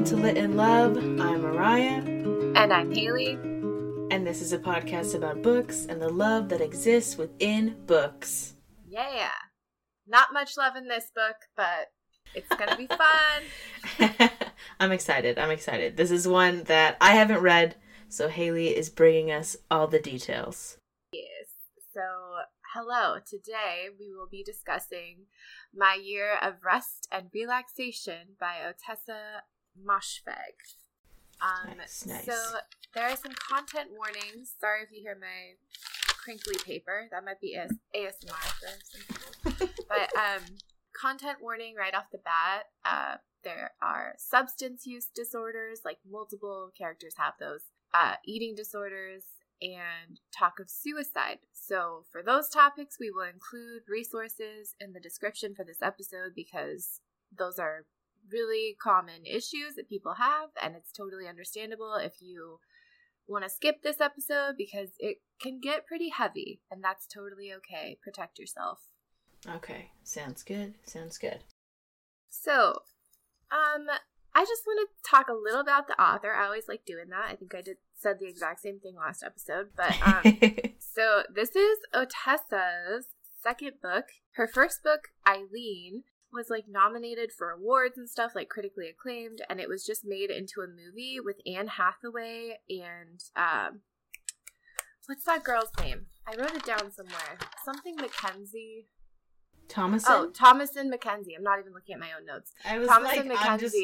Welcome to Lit in Love. I'm Mariah, And I'm Haley. and this is a podcast about books and the love that exists within books. Yeah. Not much love in this book, but it's gonna be fun. I'm excited. I'm excited. This is one that I haven't read, so Haley is bringing us all the details. yes. So, hello. Today we will be discussing My Year of Rest and Relaxation by Ottessa Moshfegh. Um, Nice, nice. So, there are some content warnings. Sorry if you hear my crinkly paper. That might be AS- ASMR for some people. but um, content warning right off the bat. Uh, there are substance use disorders, like multiple characters have those. Uh, eating disorders and talk of suicide. So, for those topics, we will include resources in the description for this episode because those are really common issues that people have, and it's totally understandable if you want to skip this episode because it can get pretty heavy, and that's totally okay. Protect yourself. Okay, sounds good. Sounds good. So, um, I just want to talk a little about the author. I always like doing that. I think I did said the exact same thing last episode, but um, so this is Ottessa's second book. Her first book, Eileen, was like nominated for awards and stuff, like critically acclaimed, and it was just made into a movie with Anne Hathaway and um, what's that girl's name? I wrote it down somewhere. Something McKenzie. Thomasin? Oh, Thomasin McKenzie. I'm not even looking at my own notes. I was Thomasin like, I'm just,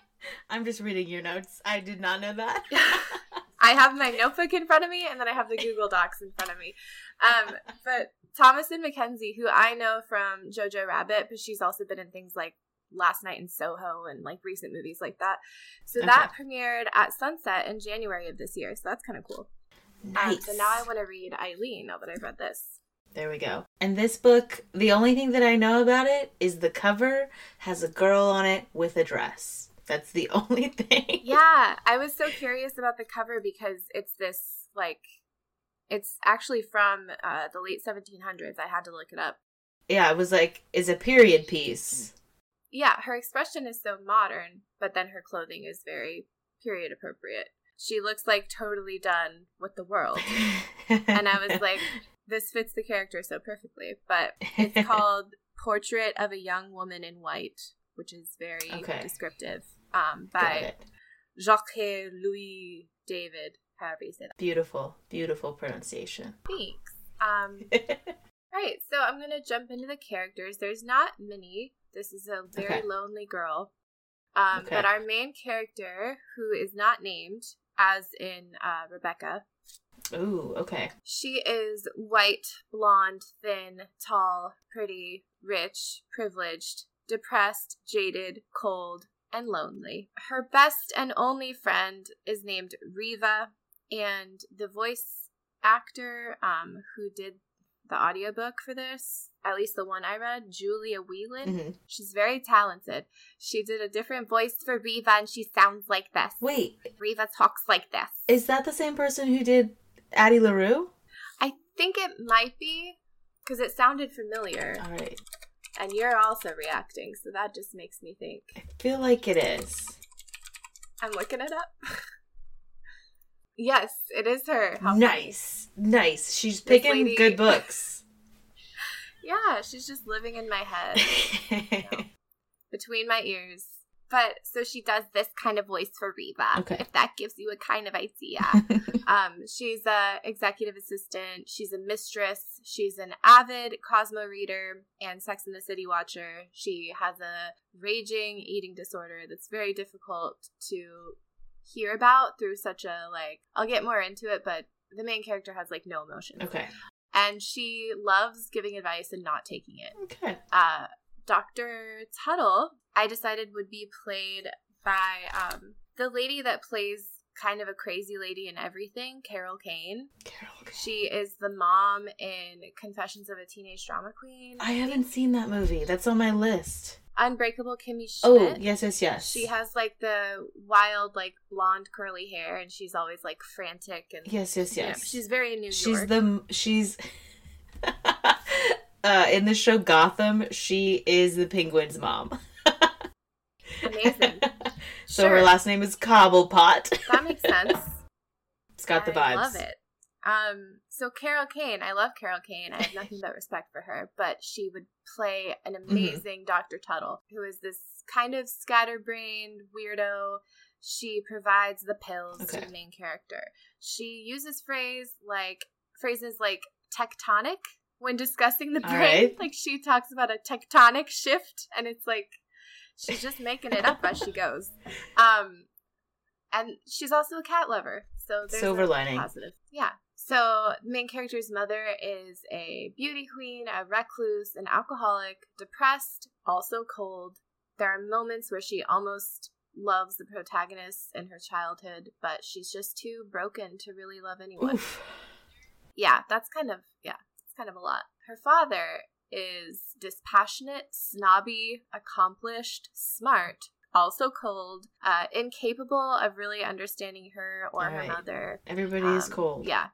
I'm just reading your notes. I did not know that. I have my notebook in front of me, and then I have the Google Docs in front of me. Um, but Thomasin McKenzie, who I know from Jojo Rabbit, but she's also been in things like Last Night in Soho and like recent movies like that. So that premiered at Sundance in January of this year. So that's kind of cool. Um, nice. so now I want to read Eileen. Now that I've read this. There we go. And this book, the only thing that I know about it is the cover has a girl on it with a dress. That's the only thing. Yeah, I was so curious about the cover because it's this like. It's actually from uh, the late 1700s. I had to look it up. Yeah, it was like, is a period piece. yeah, her expression is so modern, but then her clothing is very period appropriate. She looks like totally done with the world. And I was like, this fits the character so perfectly. But it's called Portrait of a Young Woman in White, which is very Okay. descriptive. Um, by. Jacques Louis David, however you say that. Beautiful, beautiful pronunciation. Thanks. Um, Right, so I'm gonna jump into the characters. There's not many. This is a very Okay. lonely girl. Um, Okay. But our main character, who is not named, as in uh, Rebecca, Ooh, okay. she is white, blonde, thin, tall, pretty, rich, privileged, depressed, jaded, cold, and lonely. Her best and only friend is named Riva, and the voice actor um, who did the audiobook for this, at least the one I read, Julia Whelan. hmm She's very talented. She did a different voice for Riva, and she sounds like this. Wait, Riva talks like this. is that the same person who did Addie LaRue? I think it might be because it sounded familiar, All right. and you're also reacting, so that just makes me think. I feel like it is. I'm looking it up. yes, it is her. How funny. Nice. Nice. She's picking lady- good books. Yeah, she's just living in my head, between my ears. But so she does this kind of voice for Riva. Okay. If that gives you a kind of idea. Um, she's a executive assistant. She's a mistress. She's an avid Cosmo reader and Sex in the City watcher. She has a raging eating disorder that's very difficult to hear about through such a like. I'll get more into it, but the main character has like no emotions, okay. and she loves giving advice and not taking it. Okay. Uh, Doctor Tuttle, I decided would be played by um, the lady that plays kind of a crazy lady in everything, Carol Kane. Carol. She is the mom in Confessions of a Teenage Drama Queen. I haven't seen that movie. That's on my list. Unbreakable Kimmy Schmidt. Oh, yes, yes, yes. She has like the wild, like blonde curly hair, and she's always like frantic and Yes, yes, you know, yes. she's very New she's York. the she's uh in the show Gotham, she is the penguin's mom. Amazing. so Sure. her last name is Cobblepot. That makes sense. it's got the vibes. I love it. Um, so Carol Kane, I love Carol Kane. I have nothing but respect for her, but she would play an Mm-hmm. amazing Dr. Tuttle, who is this kind of scatterbrained weirdo. She provides the pills to the main character. She uses phrase like phrases like tectonic when discussing the brain. right. Like she talks about a tectonic shift, and it's like she's just making it up as she goes. Um, and she's also a cat lover, so there's Silver lining. positive. Yeah. So the main character's mother is a beauty queen, a recluse, an alcoholic, depressed, also cold. There are moments where she almost loves the protagonist in her childhood, but she's just too broken to really love anyone. Oof. Yeah, that's kind of yeah, it's kind of a lot. Her father is dispassionate, snobby, accomplished, smart, also cold, uh, incapable of really understanding her or her Alright. mother. Everybody is Um, cold. Yeah.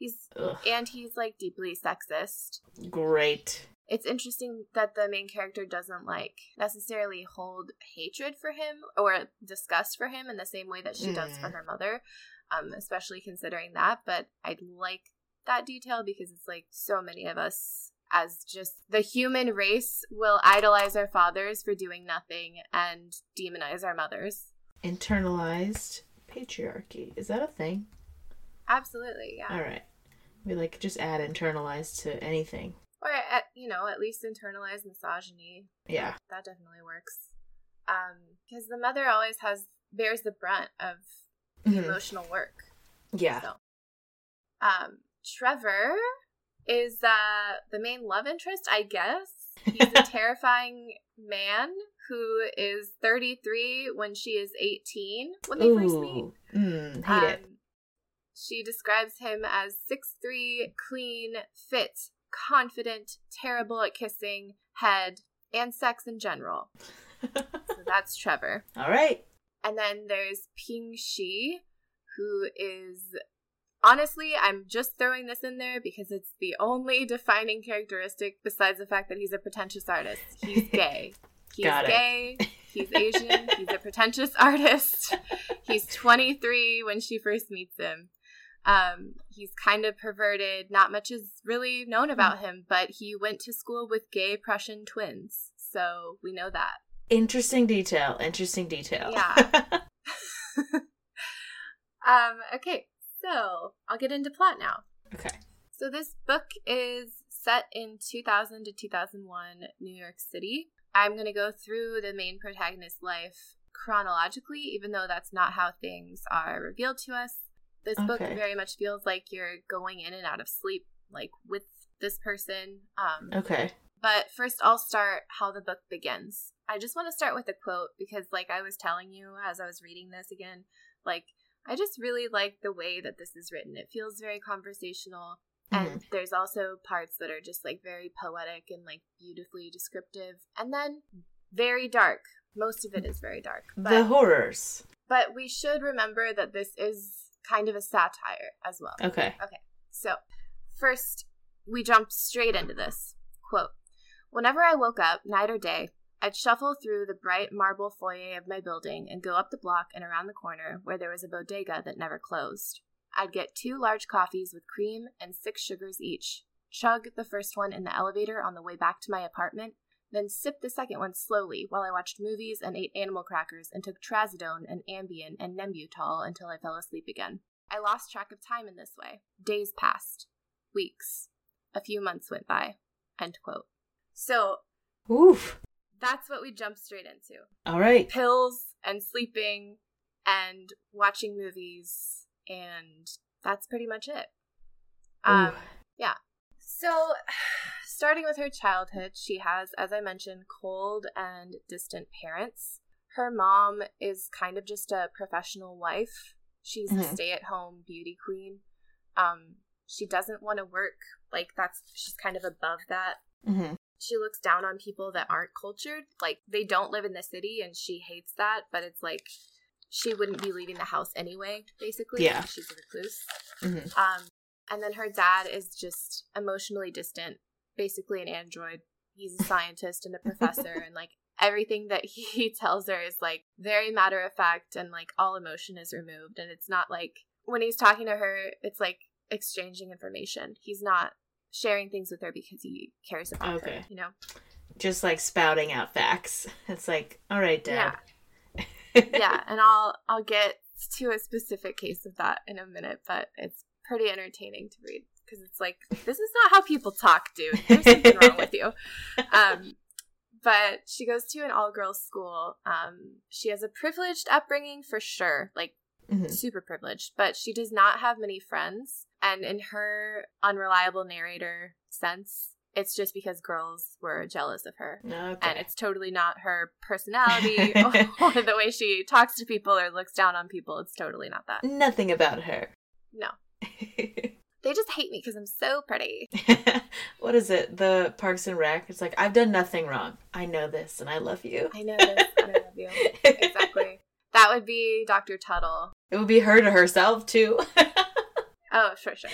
He's Ugh. and he's like deeply sexist. Great. It's interesting that the main character doesn't like necessarily hold hatred for him or disgust for him in the same way that she does for Mm. her mother. Um, especially considering that, but I like that detail because it's like so many of us as just the human race will idolize our fathers for doing nothing and demonize our mothers. Internalized patriarchy. Is that a thing? Absolutely, yeah. All right. We like just add internalized to anything. or at, you know at least internalize misogyny Yeah. that definitely works um because the mother always has bears the brunt of the Mhm. emotional work Yeah. so um trevor is uh the main love interest i guess he's a terrifying man who is 33 when she is 18 when they first meet Mm, hate it. She describes him as 6'3, clean, fit, confident, terrible at kissing, head, and sex in general. So that's Trevor. All right. And then there's Ping Xi, who is honestly, I'm just throwing this in there because it's the only defining characteristic besides the fact that he's a pretentious artist. He's gay. He's Got it. gay. He's Asian. he's a pretentious artist. He's 23 when she first meets him. Um, he's kind of perverted. Not much is really known about him, but he went to school with gay Prussian twins. So we know that. Interesting detail. Interesting detail. Yeah. Um, okay, so I'll get into plot now. okay. So this book is set in 2000 to 2001 New York City. I'm going to go through the main protagonist's life chronologically, even though that's not how things are revealed to us. This book very much feels like you're going in and out of sleep, like with this person. Um, Okay. but first, I'll start how the book begins. I just want to start with a quote because, like I was telling you as I was reading this again, like I just really like the way that this is written. It feels very conversational. And there's also parts that are just like very poetic and like beautifully descriptive. And then very dark. Most of it is very dark. But, the horrors. but we should remember that this is kind of a satire as well. Okay. Okay. So, first, we jump straight into this. Quote Whenever I woke up, night or day, I'd shuffle through the bright marble foyer of my building and go up the block and around the corner where there was a bodega that never closed. I'd get two large coffees with cream and six sugars each, chug the first one in the elevator on the way back to my apartment, then sipped the second one slowly while I watched movies and ate animal crackers and took trazodone and Ambien and Nembutal until I fell asleep again. I lost track of time in this way. Days passed, weeks, a few months went by. End quote. So Oof. that's what we jump straight into All right. pills and sleeping and watching movies, and that's pretty much it. Um, Ooh. So, starting with her childhood, she has, as I mentioned, cold and distant parents. Her mom is kind of just a professional wife. She's a Mhm. stay-at-home beauty queen. Um, she doesn't want to work. Like that's she's kind of above that. hmm She looks down on people that aren't cultured. Like they don't live in the city, and she hates that. But it's like she wouldn't be leaving the house anyway. Basically, Yeah. she's a recluse. hmm Um, and then her dad is just emotionally distant, basically an android. He's a scientist and a professor, and like everything that he tells her is like very matter of fact and like all emotion is removed and it's not like when he's talking to her it's like exchanging information he's not sharing things with her because he cares about Okay. her you know Just like spouting out facts. It's like, all right, Dad. yeah and i'll i'll get to a specific case of that in a minute but it's pretty entertaining to read because it's like this is not how people talk dude there's something wrong with you um but she goes to an all-girls school um she has a privileged upbringing for sure like Mhm. super privileged but she does not have many friends and in her unreliable narrator sense it's just because girls were jealous of her Okay. and it's totally not her personality or the way she talks to people or looks down on people. It's totally not that. Nothing about her. No. They just hate me because I'm so pretty. what is it? The Parks and Rec? It's like, I've done nothing wrong. I know this and I love you. I know this and I love you. Exactly. That would be Dr. Tuttle. It would be her to herself, too. Oh, sure, sure.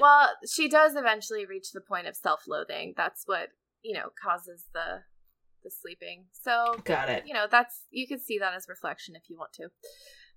Well, she does eventually reach the point of self-loathing. That's what, you know, causes the the sleeping. So, Got it. you know that's you could see that as reflection if you want to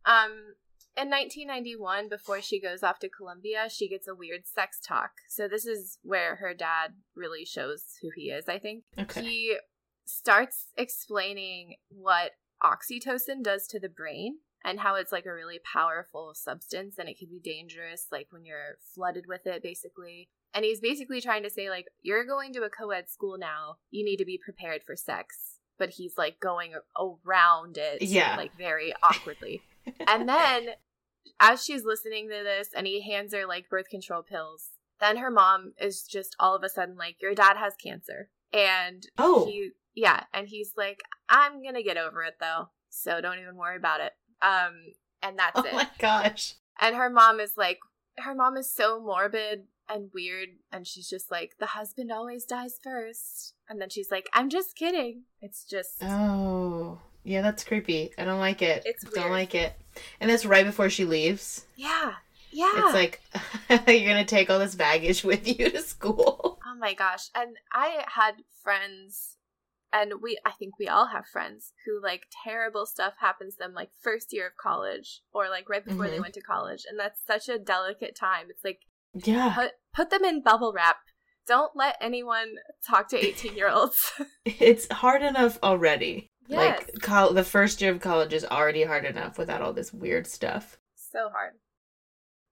um in 1991 before she goes off to columbia she gets a weird sex talk. So this is where her dad really shows who he is i think. Okay. he starts explaining what oxytocin does to the brain and how it's like a really powerful substance and it can be dangerous like when you're flooded with it basically. And he's basically trying to say like you're going to a co-ed school now. You need to be prepared for sex. But he's like going around it Yeah. like very awkwardly. And then as she's listening to this and he hands her like birth control pills then her mom is just all of a sudden like your dad has cancer and Oh. he yeah and he's like i'm gonna get over it though so don't even worry about it um and that's Oh it my gosh. and her mom is like her mom is so morbid and weird and she's just like the husband always dies first and then she's like i'm just kidding it's just Oh. Yeah, that's creepy. I don't like it. It's Don't like it. And that's right before she leaves. yeah yeah It's like you're gonna take all this baggage with you to school. oh my gosh and i had friends and we i think we all have friends who like terrible stuff happens to them like first year of college or like right before they Mhm. went to college and that's such a delicate time it's like Yeah. put put them in bubble wrap don't let anyone talk to 18 year olds It's hard enough already. Yes. Like col- the first year of college is already hard enough without all this weird stuff. so hard.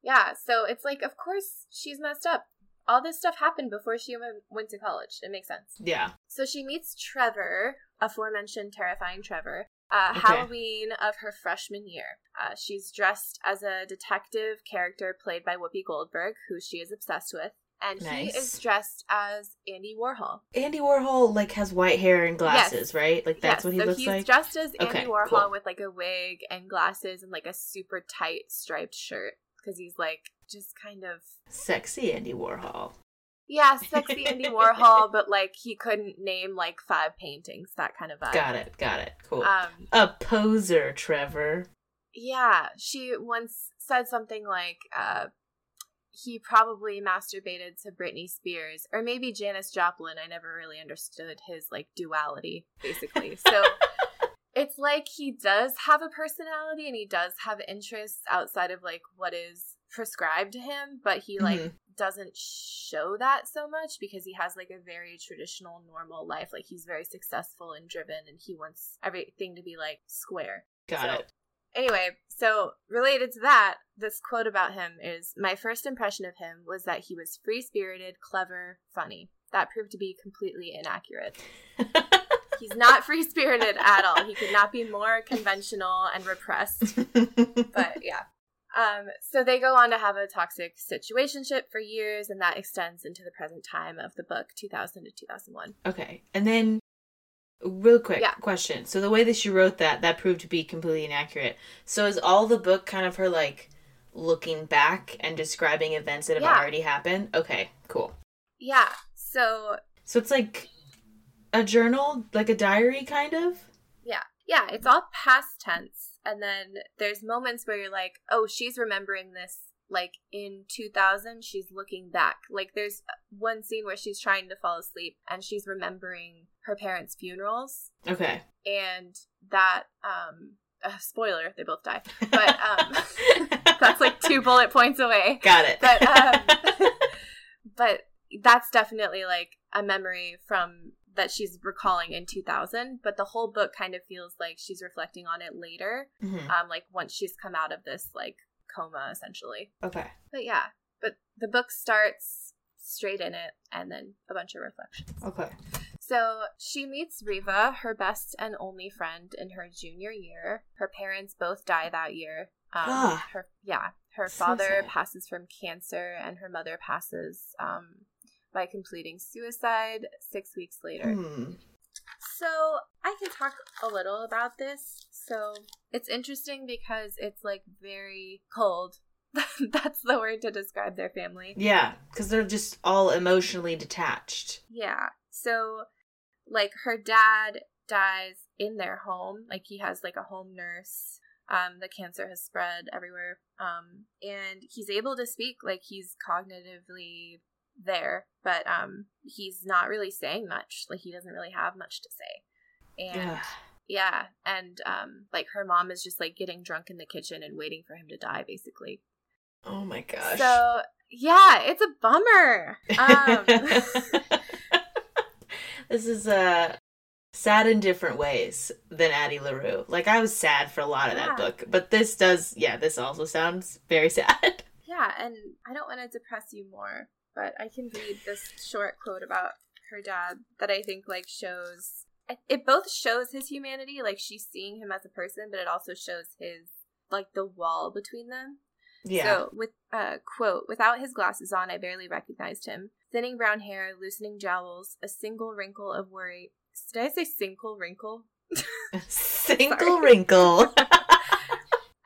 Yeah so it's like of course she's messed up. All this stuff happened before she went to college. It makes sense. Yeah. so she meets trevor aforementioned terrifying trevor uh, Okay. halloween of her freshman year. Uh, she's dressed as a detective character played by whoopi goldberg who she is obsessed with and he is dressed as andy warhol Andy Warhol like has white hair and glasses, right? Like that's Yes, what he so looks he's like. He's dressed as Andy Okay, Warhol cool. with like a wig and glasses and like a super tight striped shirt because he's like just kind of Sexy Andy Warhol. yeah, sexy Andy Warhol, but like he couldn't name like five paintings, that kind of vibe. Got it. Got it. Cool. Um, A poser, Trevor. yeah, she once said something like, uh, he probably masturbated to Britney Spears or maybe Janis Joplin. I never really understood his like duality, basically. So it's like he does have a personality and he does have interests outside of like what is prescribed to him, but he like Mhm. doesn't show that so much because he has like a very traditional normal life. Like he's very successful and driven and he wants everything to be like square. Got So- it. Anyway, so related to that, this quote about him is My first impression of him was that he was free spirited, clever, funny. That proved to be completely inaccurate. He's not free spirited at all. He could not be more conventional and repressed. But yeah. Um, so they go on to have a toxic situationship for years, and that extends into the present time of the book, 2000 to 2001. okay. And then real quick Yeah. question. So the way that she wrote that, that proved to be completely inaccurate. So is all the book kind of her like looking back and describing events that have Yeah. already happened? Okay, cool. Yeah. So So it's like a journal, like a diary kind of? Yeah. Yeah, it's all past tense. And then there's moments where you're like, oh, she's remembering this like in 2000 she's looking back like there's one scene where she's trying to fall asleep and she's remembering her parents funerals Okay. and that um uh, spoiler they both die but um that's like two bullet points away Got it. but um but that's definitely like a memory from that she's recalling in 2000 but the whole book kind of feels like she's reflecting on it later Mhm. um like once she's come out of this like coma essentially Okay. but yeah but the book starts straight in it and then a bunch of reflections Okay. so she meets Riva, her best and only friend, in her junior year. Her parents both die that year. Um, Ah. her yeah, her father sad. passes from cancer, and her mother passes um, by completing suicide six weeks later. Hmm. So I can talk a little about this. So it's interesting because it's like very cold. That's the word to describe their family. Yeah, because they're just all emotionally detached. Yeah. So, like, her dad dies in their home. Like, he has like a home nurse. Um, the cancer has spread everywhere. Um, and he's able to speak. Like, he's cognitively there, but um, he's not really saying much. Like, he doesn't really have much to say. And Ugh. Yeah, and um, like her mom is just like getting drunk in the kitchen and waiting for him to die, basically. Oh my gosh. So yeah, it's a bummer. Um, this is uh sad in different ways than Addie LaRue. Like I was sad for a lot of Yeah. that book, but this does yeah, this also sounds very sad. Yeah, and I don't want to depress you more, but I can read this short quote about her dad that I think like shows it- both shows his humanity, like she's seeing him as a person, but it also shows his like the wall between them. Yeah. So with uh quote, without his glasses on, I barely recognized him. Thinning brown hair, loosening jowls, a single wrinkle of worry. Did I say single wrinkle? Single wrinkle.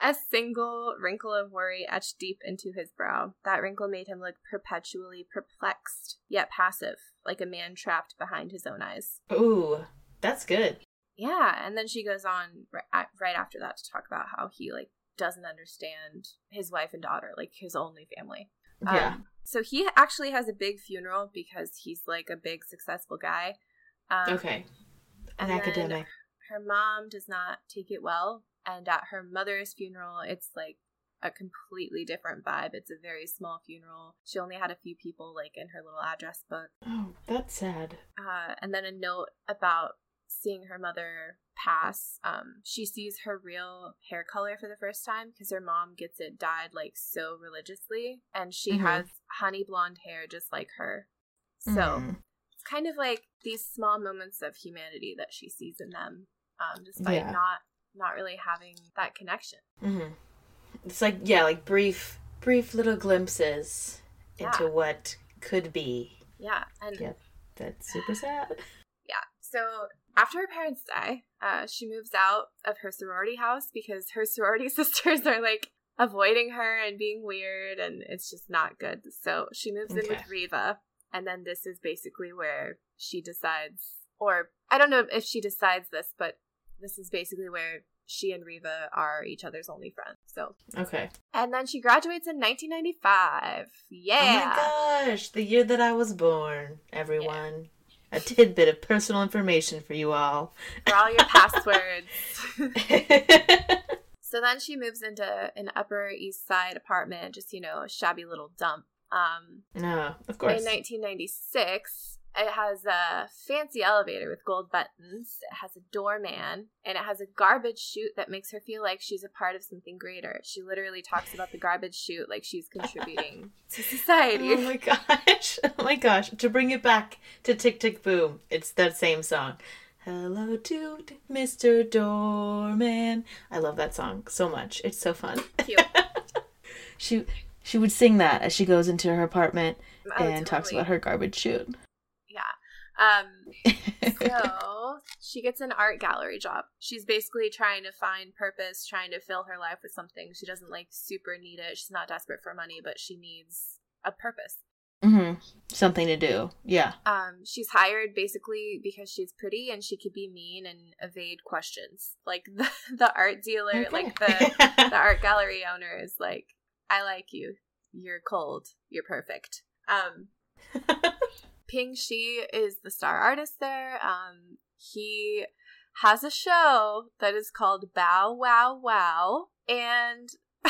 A single wrinkle of worry etched deep into his brow. That wrinkle made him look perpetually perplexed, yet passive, like a man trapped behind his own eyes. Ooh, that's good. Yeah, and then she goes on ri- right after that to talk about how he like doesn't understand his wife and daughter, like his only family. Um, Yeah. So he actually has a big funeral because he's like a big successful guy. Um, okay. An academic. her mom does not take it well and at her mother's funeral it's like a completely different vibe it's a very small funeral she only had a few people like in her little address book Oh, that's sad. uh, and then a note about seeing her mother pass um, she sees her real hair color for the first time because her mom gets it dyed like so religiously and she Mhm. has honey blonde hair just like her so Mm. it's kind of like these small moments of humanity that she sees in them, um, despite Yeah. not not really having that connection. Mhm. It's like yeah, like brief, brief little glimpses into what could be. Yeah, and Yep. That's super sad. yeah. So after her parents die, uh, she moves out of her sorority house because her sorority sisters are like avoiding her and being weird, and it's just not good. So she moves in with Riva, and then this is basically where she decides, or I don't know if she decides this, but this is basically where she and Riva are each other's only friends. So, Okay. and then she graduates in 1995. Yeah. Oh my gosh, the year that I was born, everyone. A tidbit of personal information for you all. For all your passwords. So then she moves into an Upper East Side apartment, just, you know, a shabby little dump. Um, no, of course. in 1996, it has a fancy elevator with gold buttons. It has a doorman, and it has a garbage chute that makes her feel like she's a part of something greater. She literally talks about the garbage chute like she's contributing to society. Oh my gosh. Oh my gosh. To bring it back to Tick Tick Boom, it's that same song. Hello to Mr. Doorman. I love that song so much. It's so fun. Cute. She she would sing that as she goes into her apartment Oh, and talks about her garbage chute. Um, so she gets an art gallery job. She's basically trying to find purpose, trying to fill her life with something. She doesn't like super need it. She's not desperate for money, but she needs a purpose. hmm Something to do. Yeah. Um, she's hired basically because she's pretty and she could be mean and evade questions. Like the, the art dealer, like the the art gallery owner is like, I like you. you're cold. You're perfect. Um, Ping Xi is the star artist there. Um, he has a show that is called Bow Wow Wow. And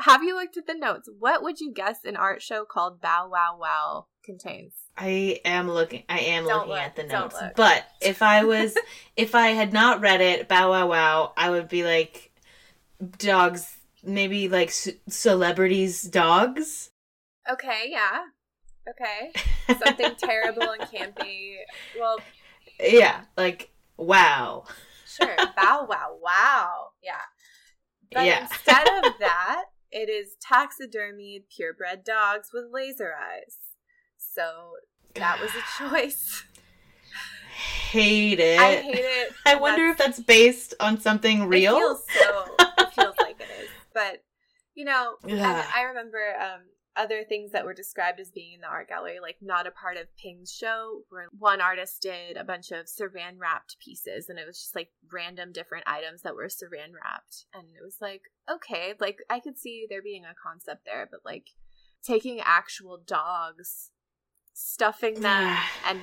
have you looked at the notes? What would you guess an art show called Bow Wow Wow contains? I am looking. I am Don't looking look, at the notes. But if I was, if I had not read it, bow wow wow, I would be like, dogs. Maybe like c- celebrities' dogs. Okay, yeah. Okay. Something terrible and campy. Well, Yeah, like wow. sure. Bow wow wow. Yeah. But Yeah. instead of that, it is taxidermied purebred dogs with laser eyes. So that was a choice. Hate it. I hate it. I wonder if that's based on something real. It feels so. It feels like it is. But you know, Yeah. I remember um, other things that were described as being in the art gallery, like not a part of Ping's show, where one artist did a bunch of saran wrapped pieces, and it was just like random different items that were saran wrapped, and it was like okay, like I could see there being a concept there, but like taking actual dogs, stuffing them, and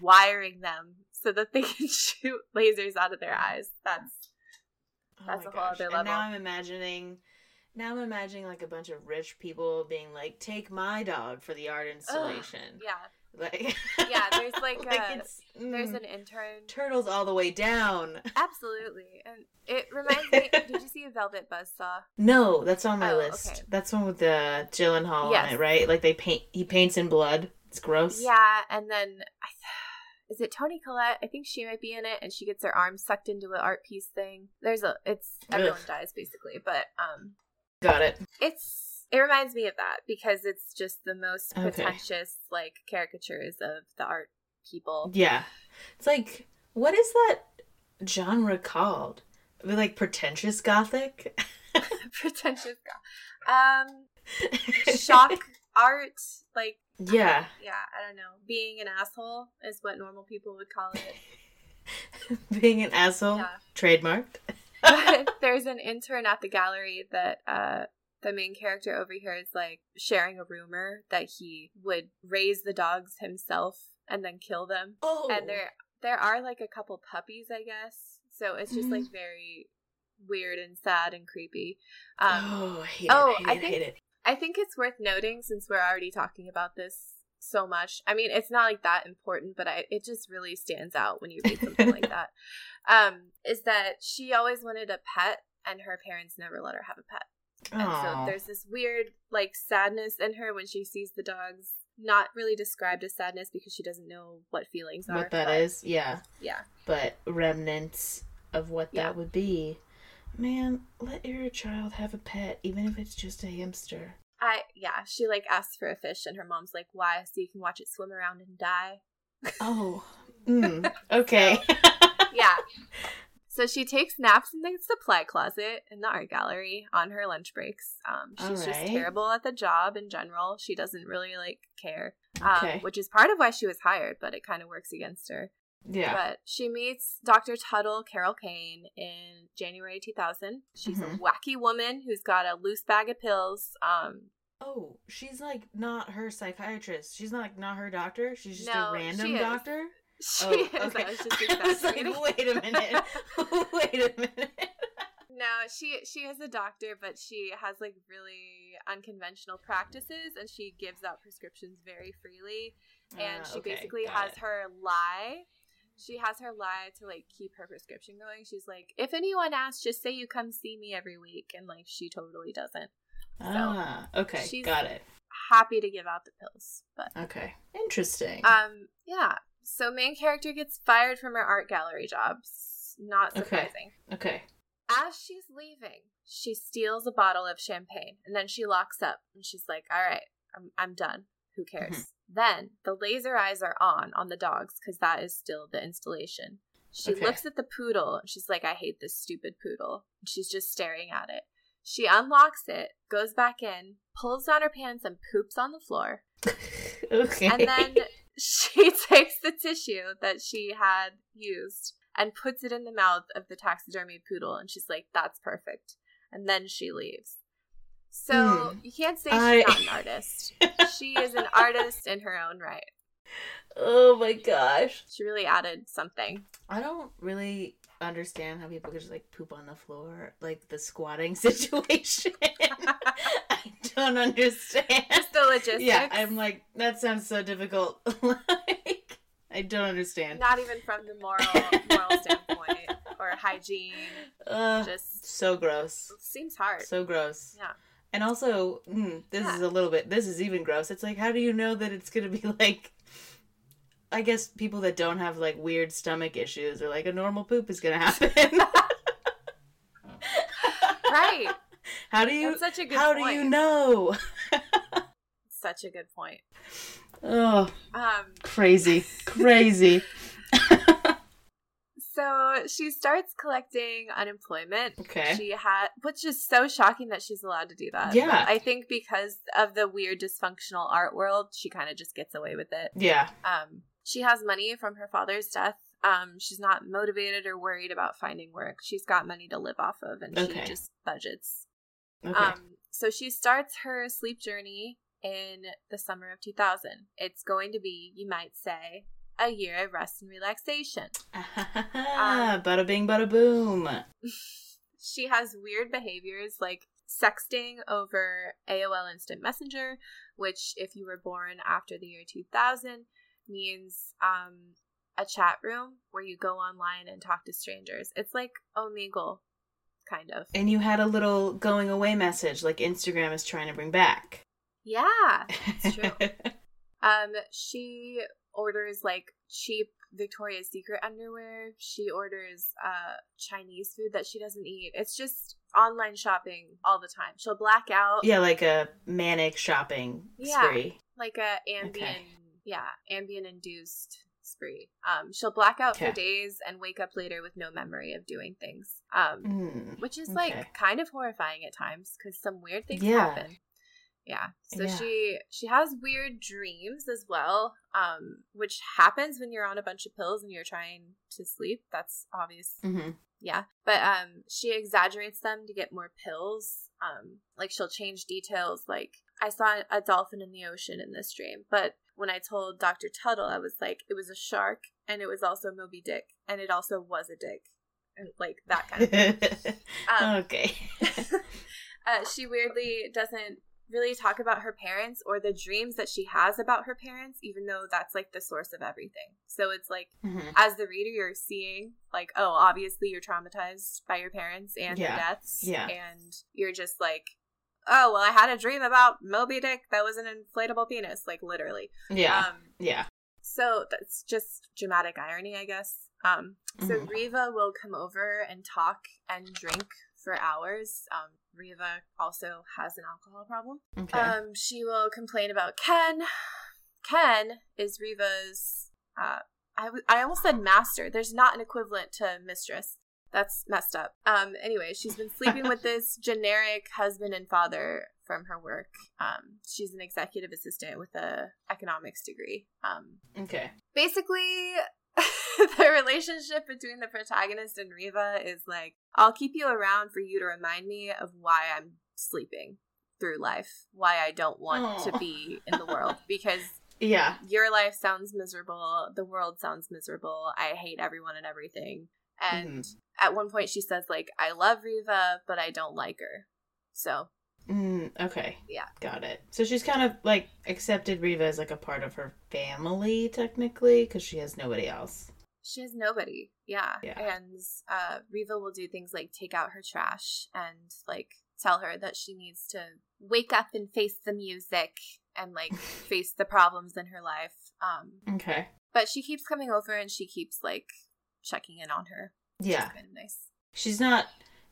wiring them so that they can shoot lasers out of their eyes. That's Oh That's my a whole gosh. other And now I'm imagining now I'm imagining like a bunch of rich people being like, take my dog for the art installation. yeah. Like Yeah, there's like, a- it's There's mm, an intern. turtles all the way down. Absolutely. And it reminds me did you see a Velvet Buzzsaw? No, that's on my Oh, list. okay. That's one with the Gyllenhaal Yes. on it, right? Like they paint he paints in blood. It's gross. Yeah, and then I is it Toni Collette? I think she might be in it and she gets her arm sucked into an art piece thing. There's a it's everyone Ugh. dies basically, but um Got it. it's it reminds me of that because it's just the most Okay. pretentious like caricatures of the art people. Yeah. It's like what is that genre called? I mean, like pretentious gothic? pretentious guy. Um shock art like yeah. yeah, I don't know. Being an asshole is what normal people would call it. Being an asshole. Yeah. Trademarked. But there's an intern at the gallery that uh the main character over here is like sharing a rumor that he would raise the dogs himself and then kill them. Oh. And there there are like a couple puppies, I guess. So it's just Mhm. like very weird and sad and creepy. Um oh, I hate oh, it. I I think- it. hate it. I think it's worth noting since we're already talking about this so much. I mean, it's not like that important, but I, it just really stands out when you read something like that. Um, is that she always wanted a pet, and her parents never let her have a pet. And Aw. so there's this weird like sadness in her when she sees the dogs. Not really described as sadness because she doesn't know what feelings are. what that but is, yeah. Yeah. But remnants of what Yeah. that would be. Man, let your child have a pet, even if it's just a hamster. I yeah, she like asks for a fish and her mom's like, Why? So you can watch it swim around and die. Oh. Mm, okay. yeah. So she takes naps in the supply closet in the art gallery on her lunch breaks. Um, she's just terrible at the job in general. She doesn't really like care, um, Okay. which is part of why she was hired, but it kind of works against her. Yeah. But she meets Dr. Tuttle Carol Kane in January 2000. She's Mhm. a wacky woman who's got a loose bag of pills. Um, Oh, she's like not her psychiatrist. She's not like not her doctor. She's just No, a random she doctor. she Oh, is. okay. I was just I was like, wait a minute. wait a minute. No, she she is a doctor, but she has like really unconventional practices, and she gives out prescriptions very freely. And Ah, she okay, basically has it. her lie. She has her lie to like keep her prescription going. She's like, if anyone asks, just say you come see me every week, and like she totally doesn't. Ah, okay, she's- got it. Happy to give out the pills, but Okay, interesting. um, yeah. So main character gets fired from her art gallery jobs. Not Okay. surprising. okay. As she's leaving, she steals a bottle of champagne and then she locks up and she's like, "All right, I'm I'm done. Who cares?" Then the laser eyes are on on the dogs because that is still the installation. She Okay. looks at the poodle and she's like, "I hate this stupid poodle." And she's just staring at it. She unlocks it, goes back in, pulls down her pants and poops on the floor. okay. And then she takes the tissue that she had used and puts it in the mouth of the taxidermy poodle. And she's like, that's perfect. And then she leaves. So Hmm. you can't say she's I- not an artist. she is an artist in her own right. Oh my gosh. She really added something. I don't really understand how people could just like poop on the floor, like the squatting situation. I don't understand. Just the logistics. Yeah, I'm like that sounds so difficult. like I don't understand. not even from the moral moral standpoint or hygiene. Ugh, Just so gross. seems hard. So gross. Yeah. And also, mm, this Yeah. is a little bit. This is even gross. It's like, how do you know that it's gonna be like? I guess people that don't have like weird stomach issues or like a normal poop is gonna happen. right. how do you? That's such a good How point. do you know? Such a good point. Oh, Um crazy, crazy. So she starts collecting unemployment. Okay. She had which is so shocking that she's allowed to do that. Yeah. But I think because of the weird dysfunctional art world, she kind of just gets away with it. Yeah. Um, she has money from her father's death. Um, she's not motivated or worried about finding work. She's got money to live off of, and Okay. she just budgets. Okay. Um, so she starts her sleep journey in the summer of 2000. It's going to be, you might say, a year of rest and relaxation. Ah, bada bing, bada boom. She has weird behaviors like sexting over AOL Instant Messenger, which, if you were born after the year 2000, means um, a chat room where you go online and talk to strangers. It's like Omegle, kind of. And you had a little going away message like Instagram is trying to bring back. Yeah, It's true. Um, she orders like cheap Victoria's Secret underwear. She orders uh Chinese food that she doesn't eat. It's just online shopping all the time. She'll black out yeah, like a manic shopping Yeah. spree. like a Ambien, Okay. yeah, Ambien induced spree. Um, she'll black out Okay. for days and wake up later with no memory of doing things. Um, Mm, which is okay. like kind of horrifying at times because some weird things Yeah. happen. Yeah. So Yeah. she she has weird dreams as well, um, which happens when you're on a bunch of pills and you're trying to sleep. That's obvious. hmm Yeah. But um, she exaggerates them to get more pills. Um, like she'll change details. Like I saw a dolphin in the ocean in this dream, but when I told Dr. Tuttle, I was like, it was a shark and it was also Moby Dick and it also was a dick. And like that kind of thing. Um, okay. uh, she weirdly doesn't really talk about her parents or the dreams that she has about her parents, even though that's like the source of everything. So it's like, Mhm. as the reader, you're seeing, like, oh, obviously you're traumatized by your parents and Yeah. their deaths. Yeah. And you're just like, oh, well, I had a dream about Moby Dick that was an inflatable penis, like, literally. Yeah. Um, yeah. so that's just dramatic irony, I guess. Um, so Mhm. Riva will come over and talk and drink for hours. Um, Riva also has an alcohol problem. Okay. Um, she will complain about Ken. Ken is Riva's. Uh, I, w- I almost said master. There's not an equivalent to mistress. That's messed up. Um, anyway, she's been sleeping with this generic husband and father from her work. Um, she's an executive assistant with a economics degree. Um, okay. basically the relationship between the protagonist and Riva is like I'll keep you around for you to remind me of why I'm sleeping through life, why I don't want to be in the world because Yeah. your life sounds miserable, the world sounds miserable, I hate everyone and everything. And mm-hmm. at one point she says like I love Riva, but I don't like her. So, Mm, okay. Yeah. Got it. So she's kind of like accepted Riva as like a part of her family, technically, because she has nobody else. She has nobody. Yeah. Yeah. And uh, Riva will do things like take out her trash and like tell her that she needs to wake up and face the music and like face the problems in her life. Um, Okay. but she keeps coming over and she keeps like checking in on her. Yeah. nice. She's not.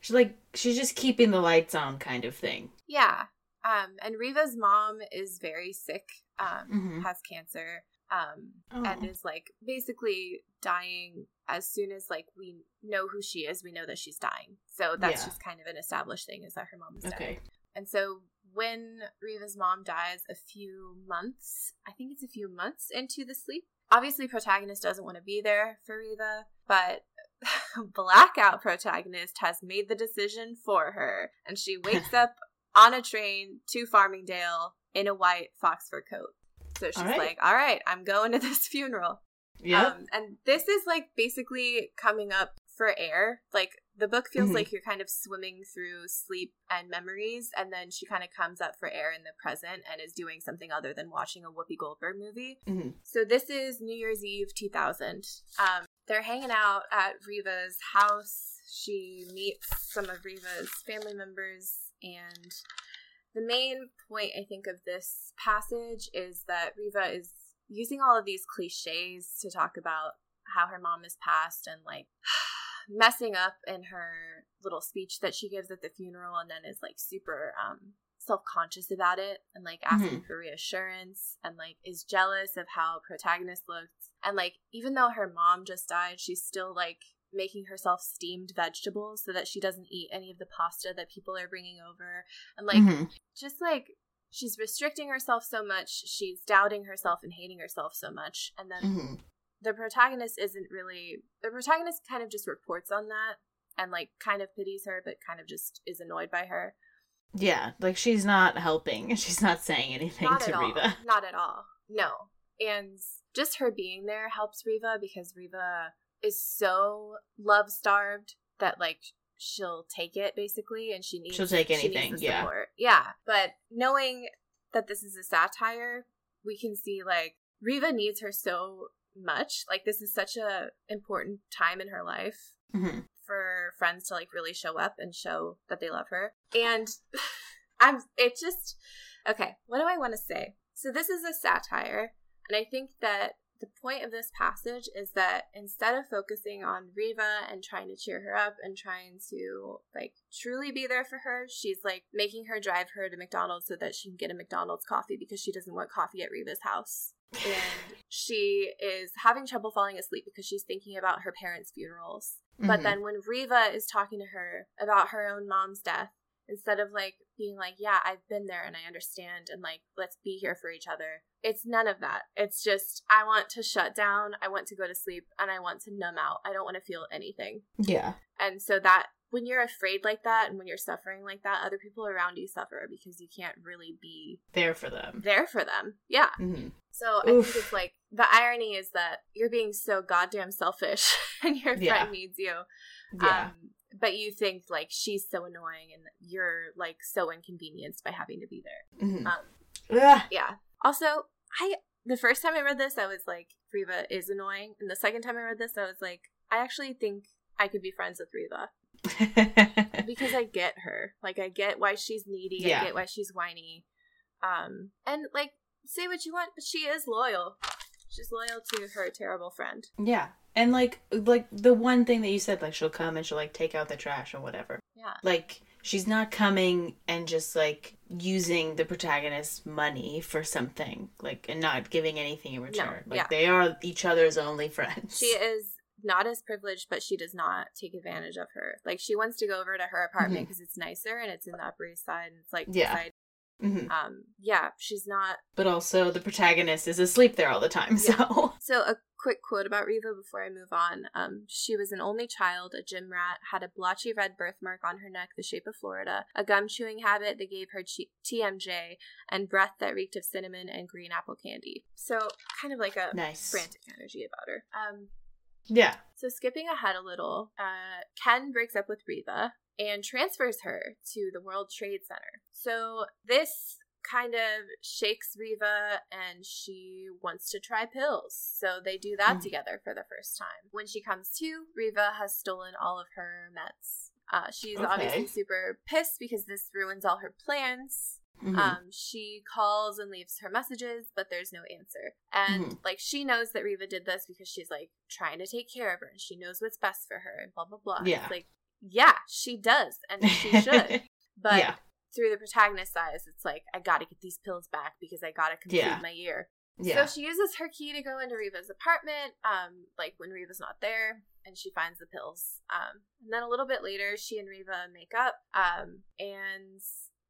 She's like she's just keeping the lights on, kind of thing. Yeah. Um, and Riva's mom is very sick. Um, Mhm. has cancer. Um, Oh. and is like basically dying as soon as like we know who she is we know that she's dying so that's Yeah. just kind of an established thing is that her mom is Okay. dying and so when riva's mom dies a few months i think it's a few months into the sleep obviously protagonist doesn't want to be there for riva but blackout protagonist has made the decision for her and she wakes up on a train to Farmingdale in a white fox fur coat. So she's All right. like, "All right, I'm going to this funeral." Yeah, Um, and this is like basically coming up for air. Like the book feels Mhm. like you're kind of swimming through sleep and memories, and then she kind of comes up for air in the present and is doing something other than watching a Whoopi Goldberg movie. Mhm. So this is New Year's Eve 2000. Um, they're hanging out at Reva's house. She meets some of Reva's family members, and the main point I think of this passage is that Reva is using all of these cliches to talk about how her mom is passed and like messing up in her little speech that she gives at the funeral and then is like super um self-conscious about it and like asking for reassurance and like is jealous of how protagonist looks and like even though her mom just died she's still like making herself steamed vegetables so that she doesn't eat any of the pasta that people are bringing over and like Mhm. just like she's restricting herself so much she's doubting herself and hating herself so much and then Mhm. the protagonist isn't really the protagonist kind of just reports on that and like kind of pities her but kind of just is annoyed by her Yeah, like she's not helping. She's not saying anything not to Reva. all not at all no and just her being there helps reva because reva is so love starved that like she'll take it basically and she needs She'll take she anything, the yeah. support. yeah but knowing that this is a satire we can see like reva needs her so much like this is such a important time in her life Mhm. For friends to like really show up and show that they love her. And I'm it just okay, what do I want to say? So this is a satire, and I think that the point of this passage is that instead of focusing on Reva and trying to cheer her up and trying to like truly be there for her, she's like making her drive her to McDonald's so that she can get a McDonald's coffee because she doesn't want coffee at Reva's house. And she is having trouble falling asleep because she's thinking about her parents' funerals. But Mhm. then when Reva is talking to her about her own mom's death, instead of like being like, yeah, I've been there and I understand and like, let's be here for each other, it's none of that. It's just, I want to shut down, I want to go to sleep, and I want to numb out. I don't want to feel anything. Yeah. And so that, when you're afraid like that and when you're suffering like that, other people around you suffer because you can't really be There for them. there for them. Yeah. hmm So I Oof. think it's like the irony is that you're being so goddamn selfish and your friend Yeah. needs you. Yeah. Um, but you think like she's so annoying and you're like so inconvenienced by having to be there. Mhm. um, Yeah. Also, I the first time I read this, I was like, Reva is annoying, and the second time I read this, I was like, I actually think I could be friends with Reva because I get her. Like, I get why she's needy. Yeah. I get why she's whiny. Um, and like, say what you want, but she is loyal. She's loyal to her terrible friend. yeah. And like like the one thing that you said, like she'll come and she'll like take out the trash or whatever. Yeah. Like she's not coming and just like using the protagonist's money for something. Like and not giving anything in return. like yeah. they are each other's only friends. She is not as privileged, but she does not take advantage of her. Like, she wants to go over to her apartment because it's nicer and it's in the Upper East Side and it's like, Yeah. Mhm. um, yeah, she's not But also the protagonist is asleep there all the time. So So, a quick quote about Reva before I move on. Um, she was an only child, a gym rat, had a blotchy red birthmark on her neck the shape of Florida, a gum chewing habit that gave her TMJ, and breath that reeked of cinnamon and green apple candy. So, kind of like a nice. frantic energy about her. Um, Yeah. so, skipping ahead a little, uh, Ken breaks up with Reva and transfers her to the World Trade Center. So, this kind of shakes Reva and she wants to try pills. So, they do that Mhm. together for the first time. When she comes to, Reva has stolen all of her meds. Uh, she's Okay. obviously super pissed because this ruins all her plans. Mhm. Um, she calls and leaves her messages, but there's no answer. And Mhm. like she knows that Reva did this because she's like trying to take care of her and she knows what's best for her and blah blah blah. Yeah. It's like, yeah, she does, and she should. But Yeah. through the protagonist's eyes, it's like, I gotta get these pills back because I gotta complete Yeah. my year. yeah. So she uses her key to go into Reva's apartment, um, like when Reva's not there, and she finds the pills. Um, and then a little bit later, she and Reva make up, um, and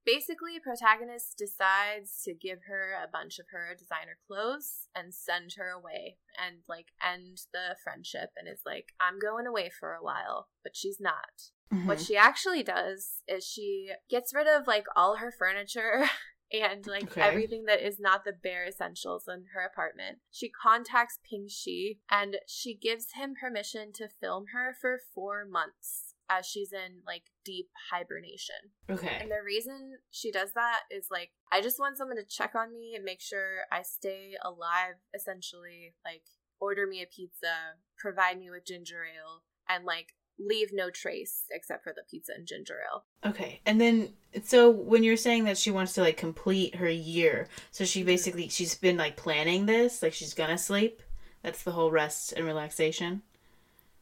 basically, protagonist decides to give her a bunch of her designer clothes and send her away, and like end the friendship, and is like, I'm going away for a while, but she's not. What Mhm. she actually does is she gets rid of like all her furniture and like Okay. everything that is not the bare essentials in her apartment. She contacts Ping Xi and she gives him permission to film her for four months as she's in like deep hibernation. Okay. And the reason she does that is like, I just want someone to check on me and make sure I stay alive, essentially. Like, order me a pizza, provide me with ginger ale, and like, leave no trace except for the pizza and ginger ale. Okay. And then so when you're saying that she wants to like complete her year, so she mm-hmm. basically she's been like planning this, like she's gonna sleep. That's the whole rest and relaxation.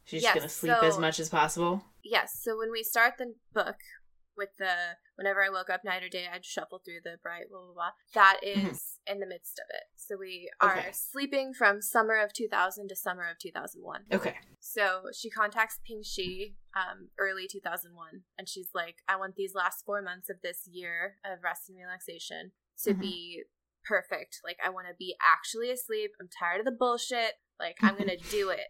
She's Yes, gonna sleep as much as possible. Yes, so when we start the book with the whenever I woke up night or day, I'd shuffle through the bright blah blah blah. That is in the midst of it. So we are Okay. sleeping from summer of 2000 to summer of 2001. Okay. So she contacts Ping Xi um, early 2001, and she's like, I want these last four months of this year of rest and relaxation to Mhm. be perfect. Like, I want to be actually asleep. I'm tired of the bullshit. Like, I'm going to do it.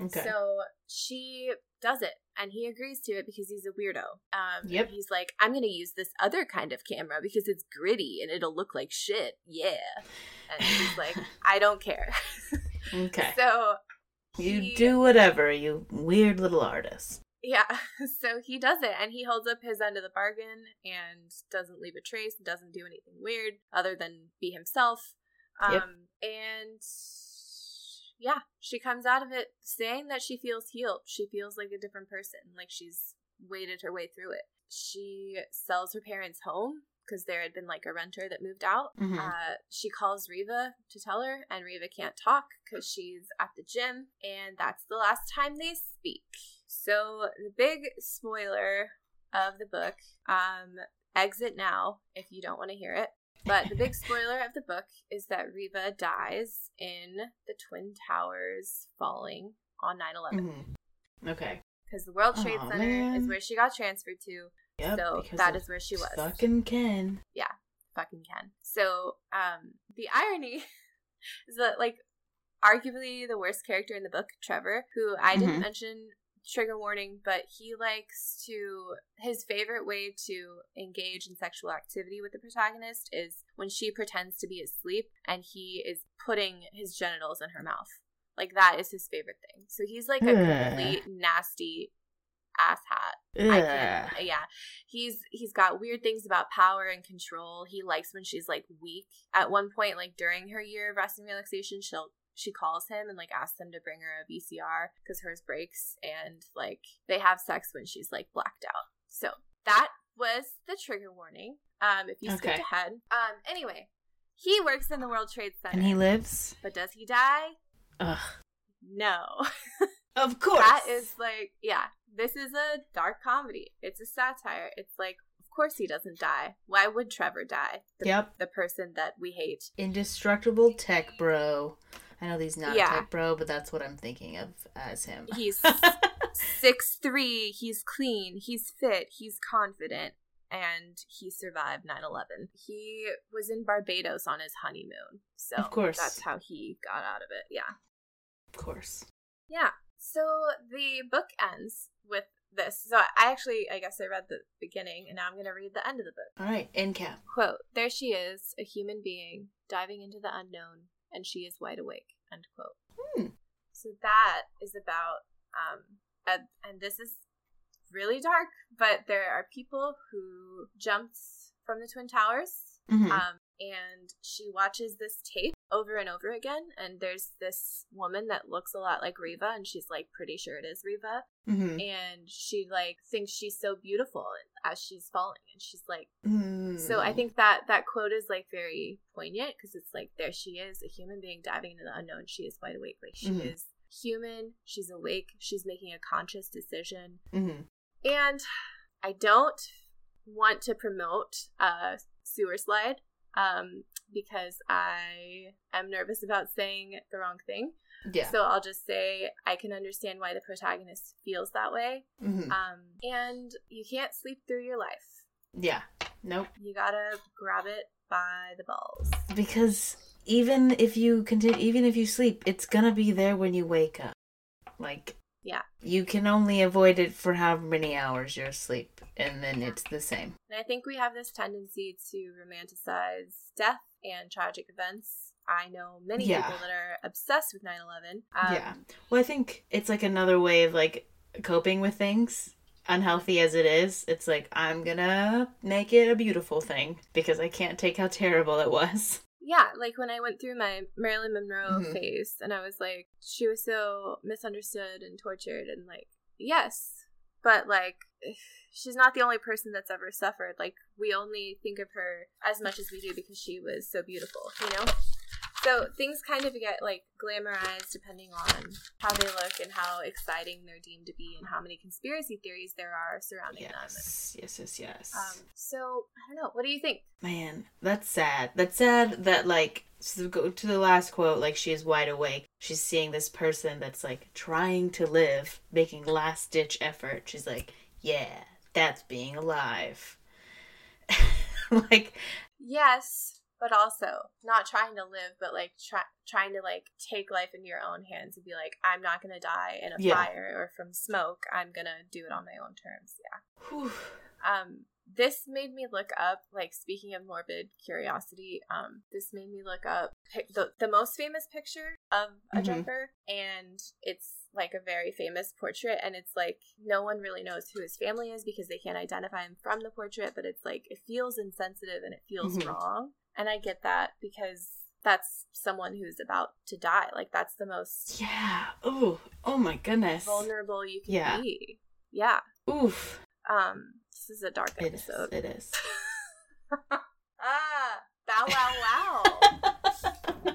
Okay. So she does it, and he agrees to it because he's a weirdo. Um, Yep. He's like, I'm going to use this other kind of camera because it's gritty and it'll look like shit. Yeah. And he's like, I don't care. okay. So you he- do whatever, you weird little artist. Yeah, so he does it and he holds up his end of the bargain and doesn't leave a trace, doesn't do anything weird other than be himself. Um Yep. and yeah, she comes out of it saying that she feels healed. She feels like a different person, like she's waded her way through it. She sells her parents' home because there had been like a renter that moved out. Mhm. Uh, she calls Reva to tell her, and Reva can't talk because she's at the gym, and that's the last time they speak. So the big spoiler of the book, um, exit now if you don't want to hear it. But the big spoiler of the book is that Reva dies in the Twin Towers falling on 9 11. Mhm. Okay. Because the World Trade Aw, Center is where she got transferred to. Yep. So that is where she was. Fucking Ken. Yeah, fucking Ken. So, um, the irony is that, like, arguably the worst character in the book, Trevor, who I didn't Mhm. mention trigger warning, but he likes to his favorite way to engage in sexual activity with the protagonist is when she pretends to be asleep and he is putting his genitals in her mouth. Like that is his favorite thing. So he's like a eh. complete nasty ass hat. I eh. Yeah, he's he's got weird things about power and control. He likes when she's like weak. At one point, like during her year of rest and relaxation, she'll she calls him and like asks him to bring her a VCR because hers breaks, and like they have sex when she's like blacked out. So that was the trigger warning. Um, if you skipped ahead. Um, anyway, he works in the World Trade Center, And he lives? but does he die? Ugh. No. Of course. That is like, yeah, this is a dark comedy. It's a satire. It's like, of course he doesn't die. Why would Trevor die? The, Yep. The person that we hate. Indestructible tech bro. I know he's not Yeah. a tech bro, but that's what I'm thinking of as him. He's six three. He's clean. He's fit. He's confident. And he survived 9 11. He was in Barbados on his honeymoon. So Of course. that's how he got out of it. Yeah. of course. Yeah. So the book ends with this. So I actually, I guess I read the beginning, and now I'm going to read the end of the book. All right, end cap. Quote, there she is, a human being, diving into the unknown, and she is wide awake. End quote. Hmm. So that is about, um, and, and this is really dark, but there are people who jumped from the Twin Towers, Mhm. um, and she watches this tape over and over again, and there's this woman that looks a lot like Reva, and she's like pretty sure it is Reva, Mhm. and she like thinks she's so beautiful as she's falling, and she's like, Mm. so I think that that quote is like very poignant because it's like there she is, a human being diving into the unknown. She is wide awake, like she Mhm. is human. She's awake. She's making a conscious decision, Mhm. and I don't want to promote a sewer slide um, because I am nervous about saying the wrong thing. Yeah. So I'll just say I can understand why the protagonist feels that way. Mhm. Um, and you can't sleep through your life. Yeah. Nope. You gotta grab it by the balls. Because even if you continue, even if you sleep, it's gonna be there when you wake up. Like Yeah. You can only avoid it for how many hours you're asleep, and then it's the same. And I think we have this tendency to romanticize death and tragic events. I know many Yeah. people that are obsessed with 9 11. Um, yeah. Well, I think it's like another way of like coping with things. Unhealthy as it is, it's like I'm gonna make it a beautiful thing because I can't take how terrible it was. Yeah, like when I went through my Marilyn Monroe Mhm. phase and I was like, she was so misunderstood and tortured, and like, yes, but like, she's not the only person that's ever suffered. Like, we only think of her as much as we do because she was so beautiful, you know? So things kind of get like glamorized depending on how they look and how exciting they're deemed to be and how many conspiracy theories there are surrounding them. Yes, yes, yes, yes. Um, so I don't know. What do you think? Man, that's sad. That's sad that like to go to the last quote, like she is wide awake. She's seeing this person that's like trying to live, making last ditch effort. She's like, yeah, that's being alive. like, Yes, but also not trying to live, but like try, trying to like take life into your own hands and be like, I'm not gonna die in a Yeah. fire or from smoke. I'm gonna do it on my own terms. Yeah. whew. Um, this made me look up. Like speaking of morbid curiosity, um, this made me look up pic- the the most famous picture of a Mhm. jumper, and it's like a very famous portrait and it's like no one really knows who his family is because they can't identify him from the portrait but it's like it feels insensitive and it feels Mhm. wrong and i get that because that's someone who's about to die like that's the most yeah. Oh, oh my goodness. vulnerable you can Yeah. be yeah Oof. um this is a dark It is. episode It is. ah bow wow wow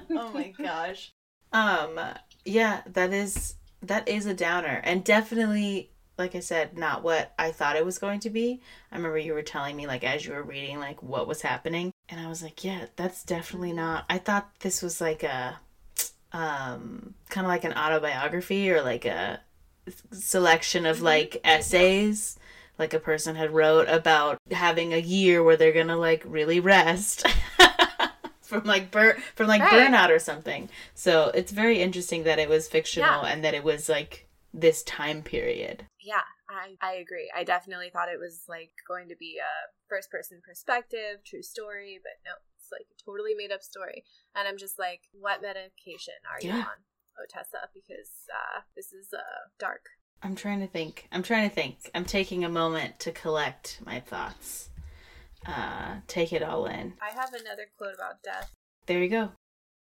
oh my gosh. Um yeah, that is that is a downer and definitely like I said, not what I thought it was going to be. I remember you were telling me like as you were reading like what was happening and I was like, yeah, that's definitely not. I thought this was like a um kind of like an autobiography or like a selection of Mhm. like essays like a person had wrote about having a year where they're gonna like really rest from like bur- from like Right. burnout or something so it's very interesting that it was fictional Yeah. and that it was like this time period Yeah, I, I agree. I definitely thought it was like going to be a first person perspective, true story, but no, it's like a totally made up story. And I'm just like, what medication are you Yeah. on, Ottessa? Because uh, this is uh, dark. i'm trying to think i'm trying to think i'm taking a moment to collect my thoughts uh take it all in I have another quote about death. there you go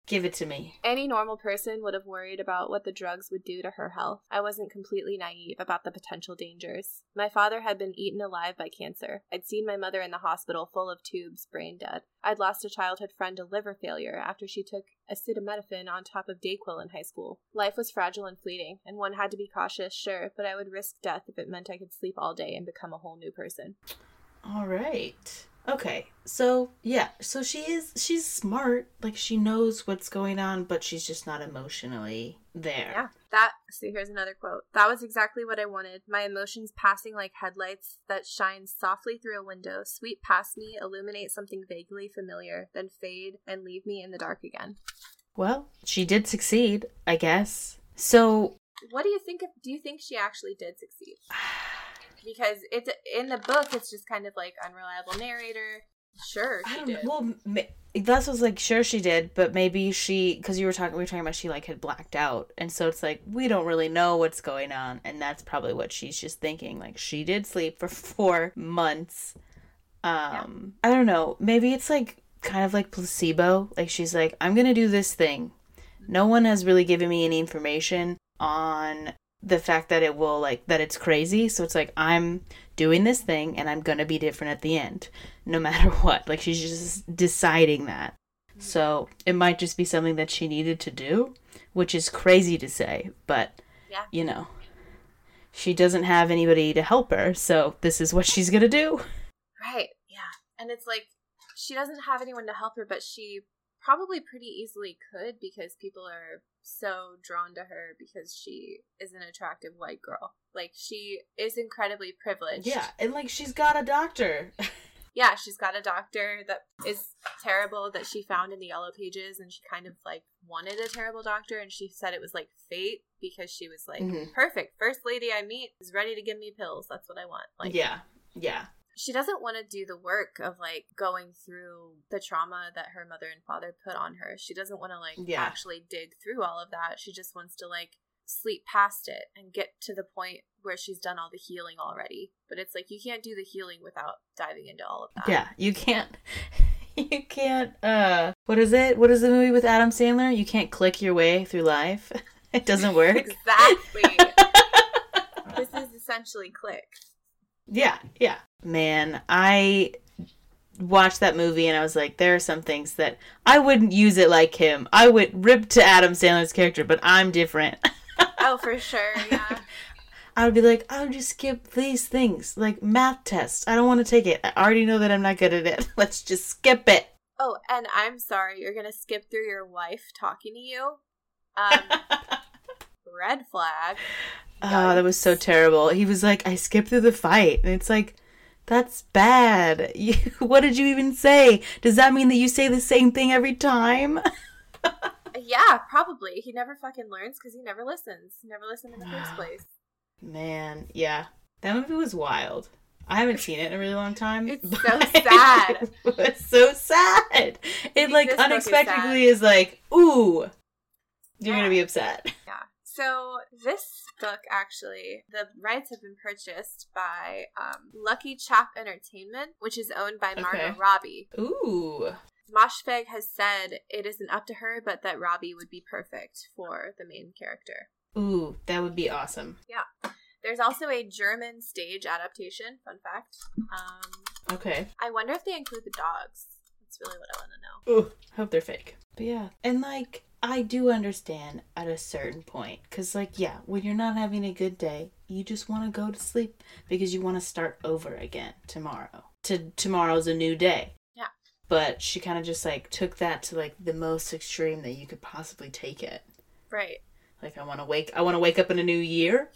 give it to me Any normal person would have worried about what the drugs would do to her health. I wasn't completely naive about the potential dangers. My father had been eaten alive by cancer. I'd seen my mother in the hospital full of tubes, brain dead. I'd lost a childhood friend to liver failure after she took acetaminophen on top of Dayquil in high school. Life was fragile and fleeting, and one had to be cautious, sure, but I would risk death if it meant I could sleep all day and become a whole new person. All right. Okay. So, yeah. So she is she's smart. Like she knows what's going on, but she's just not emotionally there. Yeah. That so here's another quote. That was exactly what I wanted. My emotions passing like headlights that shine softly through a window, sweep past me, illuminate something vaguely familiar, then fade and leave me in the dark again. Well, she did succeed, I guess. So, What do you think of do you think she actually did succeed? Because it's in the book it's just kind of like unreliable narrator. Sure, she don't did. Well, that's was like sure she did, but maybe she because you were talking we were talking about she like had blacked out, and so it's like we don't really know what's going on, and that's probably what she's just thinking. Like she did sleep for four months. Um, I don't know. Maybe it's like kind of like placebo. Like she's like, I'm gonna do this thing. No one has really given me any information on the fact that it will like that it's crazy. So it's like I'm doing this thing and I'm gonna be different at the end, no matter what. Like she's just deciding that. So it might just be something that she needed to do, which is crazy to say, but Yeah. you know, she doesn't have anybody to help her, so this is what she's gonna do. Right. Yeah. And it's like she doesn't have anyone to help her, but she probably pretty easily could because people are so drawn to her because she is an attractive white girl. Like she is incredibly privileged. Yeah, and like she's got a doctor. Yeah, she's got a doctor that is terrible that she found in the yellow pages and she kind of like wanted a terrible doctor and she said it was like fate because she was like Mhm. perfect first lady I meet is ready to give me pills that's what I want like yeah, yeah, she doesn't want to do the work of like going through the trauma that her mother and father put on her. She doesn't want to like Yeah. actually dig through all of that. She just wants to like sleep past it and get to the point where she's done all the healing already. But it's like you can't do the healing without diving into all of that. yeah. You can't. You can't. Uh, what is it? What is the movie with Adam Sandler? You can't click your way through life. It doesn't work. Exactly. this is essentially click. Yeah, yeah. Man, I watched that movie and I was like, there are some things that I wouldn't use it like him. I would rip to Adam Sandler's character, but I'm different. Oh, for sure. Yeah. I would be like, I would just skip these things, like math tests. I don't want to take it. I already know that I'm not good at it. Let's just skip it. Oh, and I'm sorry, you're gonna skip through your wife talking to you. Um, red flag. Oh, that was so terrible. He was like, I skipped through the fight. And it's like, that's bad. You, what did you even say? Does that mean that you say the same thing every time? Yeah, probably. He never fucking learns because he never listens. Never listened in the first place. Man, yeah. That movie was wild. I haven't seen it in a really long time. It's so sad. It was so sad. It like this book is unexpectedly is, like, ooh, you're Yeah. gonna be upset. Yeah. So this book actually, the rights have been purchased by um, Lucky Chap Entertainment, which is owned by Margot Okay. Robbie. Ooh. Moshfegh has said it isn't up to her, but that Robbie would be perfect for the main character. Ooh, that would be awesome. Yeah. There's also a German stage adaptation. Fun fact. Um, Okay. I wonder if they include the dogs. That's really what I want to know. Ooh, I hope they're fake. But yeah, and like I do understand at a certain point, cause like yeah, when you're not having a good day, you just want to go to sleep because you want to start over again tomorrow. To tomorrow's a new day. Yeah. But she kind of just like took that to like the most extreme that you could possibly take it. Right. Like I want to wake, I want to wake up in a new year.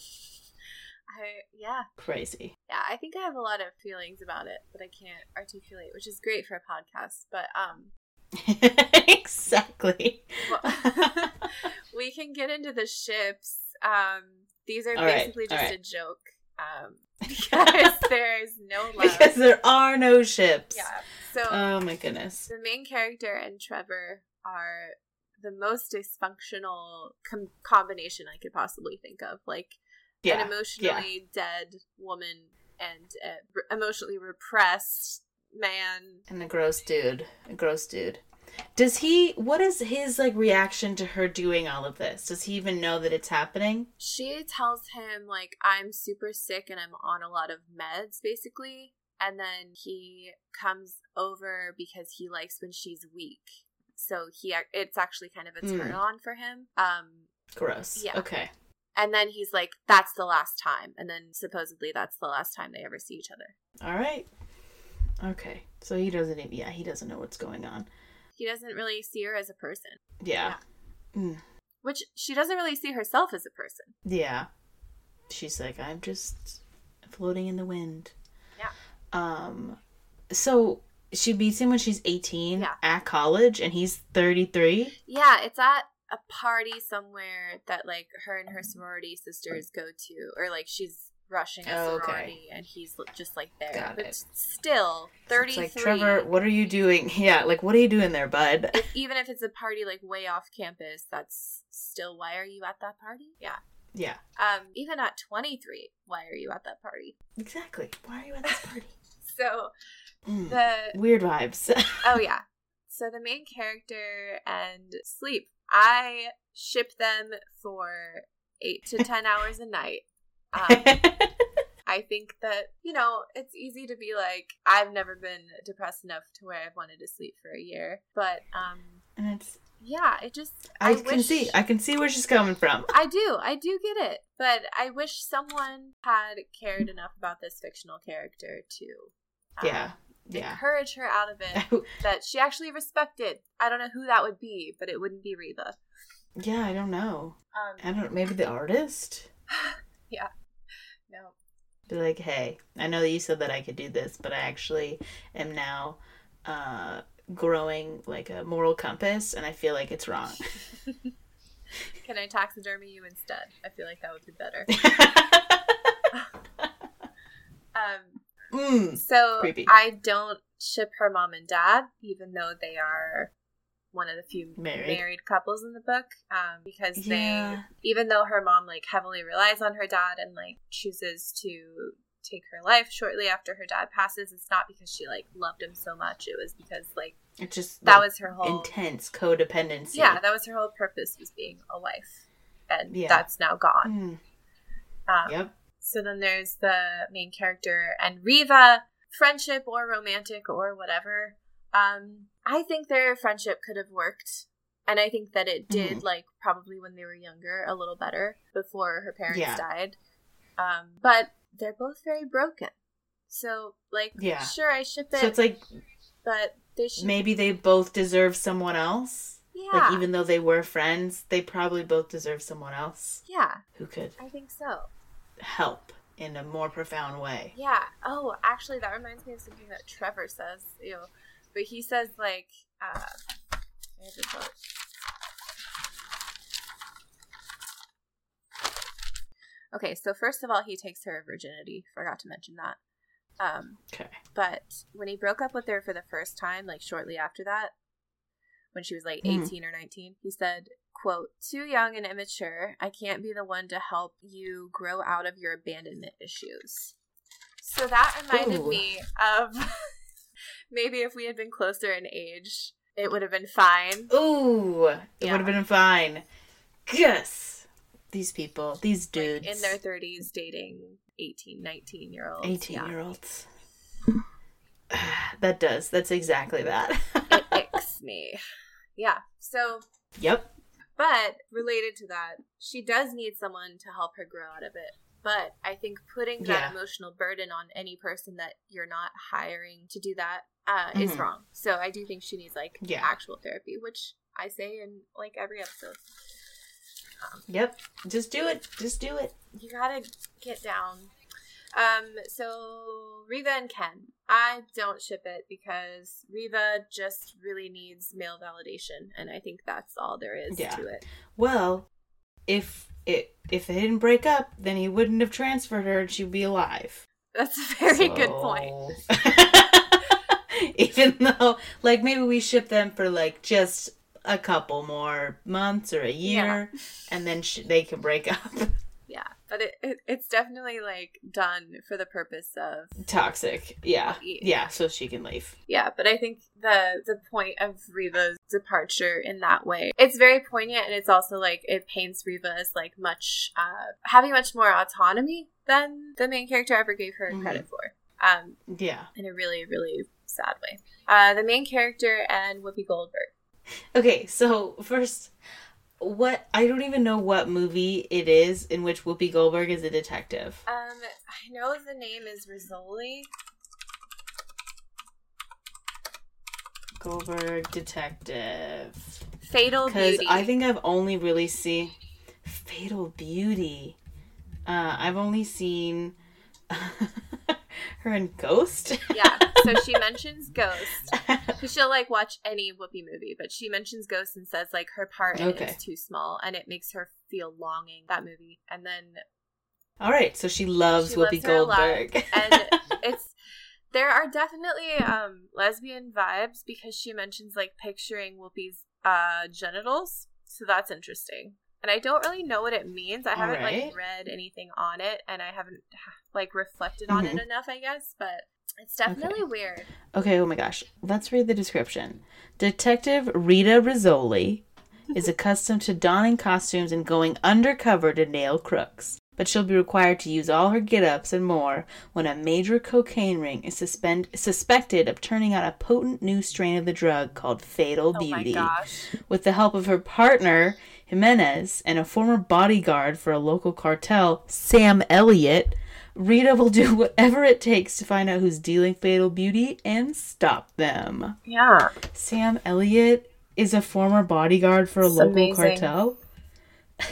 I yeah. Crazy. Yeah, I think I have a lot of feelings about it, but I can't articulate, which is great for a podcast. But um, exactly. well, we can get into the ships. Um, these are All right, basically all just right. a joke. Um, because there's no love. because there are no ships. yeah. So Oh my goodness. the main character and Trevor are the most dysfunctional com- combination I could possibly think of. Like Yeah. an emotionally dead woman and a re- emotionally repressed man. And a gross dude. A gross dude. Does he what is his like reaction to her doing all of this? Does he even know that it's happening? She tells him like I'm super sick and I'm on a lot of meds basically. And then he comes over because he likes when she's weak. So he it's actually kind of a Hmm. turn on for him. Um Gross. Yeah. Okay. and then he's like that's the last time and then supposedly that's the last time they ever see each other. All right. Okay. So he doesn't even yeah, he doesn't know what's going on. He doesn't really see her as a person, Yeah. Mm. which she doesn't really see herself as a person. Yeah. She's like, I'm just floating in the wind. Yeah. Um so she beats him when she's 18 Yeah. at college and he's 33. Yeah, it's at a party somewhere that like her and her sorority sisters go to, or like she's rushing a Oh, okay. and he's just like there. Got but it. still, thirty three. like, Trevor, what are you doing? Yeah, like what are you doing there, bud? even if it's a party like way off campus, that's still why are you at that party? Yeah. Yeah. Um, even at twenty three, why are you at that party? Exactly. Why are you at this party? So Mm. the Weird vibes. oh yeah. So the main character and sleep. I ship them for eight to ten hours a night. Um, I think that, you know, it's easy to be like, I've never been depressed enough to where I've wanted to sleep for a year. But um and it's yeah, it just I, I, can see I can see where she's coming from. I do, I do get it. But I wish someone had cared enough about this fictional character to um, Yeah. Yeah. encourage her out of it that she actually respected. I don't know who that would be, but it wouldn't be Reva. yeah, I don't know. Um I don't maybe the artist? no. Be like, hey, I know that you said that I could do this, but I actually am now uh, growing like a moral compass, and I feel like it's wrong. Can I taxidermy you instead? I feel like that would be better. um, mm. so Creepy. I don't ship her mom and dad, even though they are one of the few Married. married, couples in the book. Um, because Yeah. they, even though her mom like heavily relies on her dad and like chooses to take her life shortly after her dad passes, it's not because she like loved him so much. It was because like It's just that like, was her whole intense codependency. yeah, that was her whole purpose was being a wife, and Yeah. that's now gone. Mm. Um, Yep. So then there's the main character and Reva, friendship or romantic or whatever. Um, I think their friendship could have worked, and I think that it did, Mhm. like probably when they were younger, a little better before her parents Yeah. died. Um, but they're both very broken. So like, Yeah. sure, I ship it, So it's like but they should, maybe they both deserve someone else. yeah, Like even though they were friends, they probably both deserve someone else yeah, who could I think so. help in a more profound way. Yeah. Oh, actually, that reminds me of something that Trevor says. Ew. But he says like, uh, I have the quote. Okay, so first of all, he takes her virginity. Forgot to mention that. Um, Okay. but when he broke up with her for the first time, like shortly after that, when she was like Hmm. 18 or 19, he said, quote, too young and immature. I can't be the one to help you grow out of your abandonment issues. So that reminded Ooh. me of maybe if we had been closer in age, it would have been fine. Ooh, it Yeah. would have been fine. Yes. These people, these Like, dudes, in their 30s dating 18, 19 year olds. 18 year olds. that does. That's exactly that. It icks me. Yeah. So yep. But related to that, she does need someone to help her grow out of it. But I think putting that Yeah. emotional burden on any person that you're not hiring to do that uh, is Mhm. wrong. So I do think she needs like Yeah. actual therapy, which I say in like every episode. Yep. Just do it. Just do it. You gotta get down. Um, so Reva and Ken, I don't ship it because Reva just really needs male validation, and I think that's all there is Yeah. to it. Well, if it if they didn't break up, then he wouldn't have transferred her and she'd be alive. That's a very good point. Even though, like, maybe we ship them for like just a couple more months or a year, and then sh- they can break up. Yeah, but it, it it's definitely like done for the purpose of Toxic. Yeah. Yeah. So she can leave. yeah. But I think the the point of Reva's departure in that way, it's very poignant, and it's also like it paints Reva as like much uh, having much more autonomy than the main character ever gave her Mhm. credit for. Um, Yeah. in a really really sad way. Uh, the main character and Whoopi Goldberg. Okay, so first, what I don't even know what movie it is in which Whoopi Goldberg is a detective. Um, I know the name is Rizzoli. Goldberg detective. Fatal Beauty. Because I think I've only really seen Fatal Beauty. Uh, I've only seen her in Ghost. yeah. So she mentions Ghost. Because she'll like watch any Whoopi movie, but she mentions Ghost and says like her part Okay. is too small and it makes her feel longing that movie. And then All right, so she loves She Whoopi loves her a lot, Goldberg. and it's there are definitely um lesbian vibes because she mentions like picturing Whoopi's uh genitals. So that's interesting. And I don't really know what it means. I haven't Alright. like read anything on it and I haven't like reflected on Mm-hmm. it enough, I guess, but it's definitely weird. Okay, oh my gosh. Let's read the description. Detective Rita Rizzoli is accustomed to donning costumes and going undercover to nail crooks. But she'll be required to use all her get ups and more when a major cocaine ring is suspend- suspected of turning out a potent new strain of the drug called Fatal Oh my Beauty. gosh. With the help of her partner, Jimenez, and a former bodyguard for a local cartel, Sam Elliott, Rita will do whatever it takes to find out who's dealing Fatal Beauty and stop them. Yeah. Sam Elliott is a former bodyguard for a It's local amazing. cartel.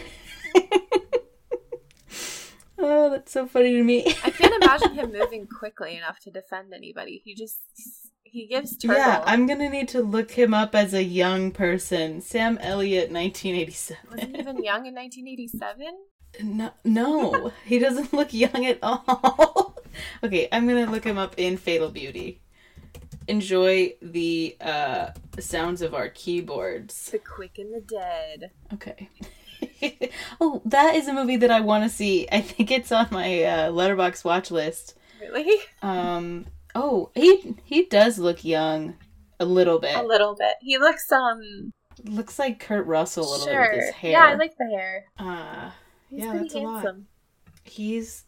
Oh, that's so funny to me. I can't imagine him moving quickly enough to defend anybody. He just he gives turtle. Yeah, I'm gonna need to look him up as a young person. Sam Elliott, 1987. Wasn't even young in 1987? No, no, he doesn't look young at all. okay, I'm gonna look him up in Fatal Beauty. Enjoy the uh, sounds of our keyboards. The Quick and the Dead. Okay. oh, that is a movie that I want to see. I think it's on my uh, Letterboxd watch list. Really? Um. Oh, he he does look young, a little bit. A little bit. He looks um. Looks like Kurt Russell a little sure. bit with his hair. Yeah, I like the hair. Uh, He's yeah, pretty that's a lot. He's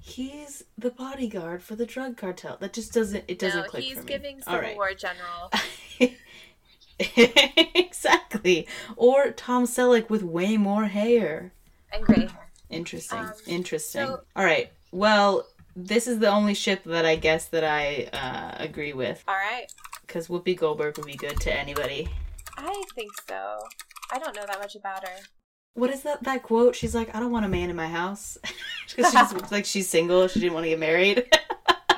he's the bodyguard for the drug cartel. That just doesn't it doesn't no, click he's for me. giving Civil right. War general. exactly. Or Tom Selleck with way more hair. and gray hair. Interesting. Um, Interesting. so- All right. Well, this is the only ship that I guess that I uh, agree with All right. because Whoopi Goldberg would be good to anybody. I think so. I don't know that much about her. What is that that quote? She's like, "I don't want a man in my house," because she's like she's single. She didn't want to get married.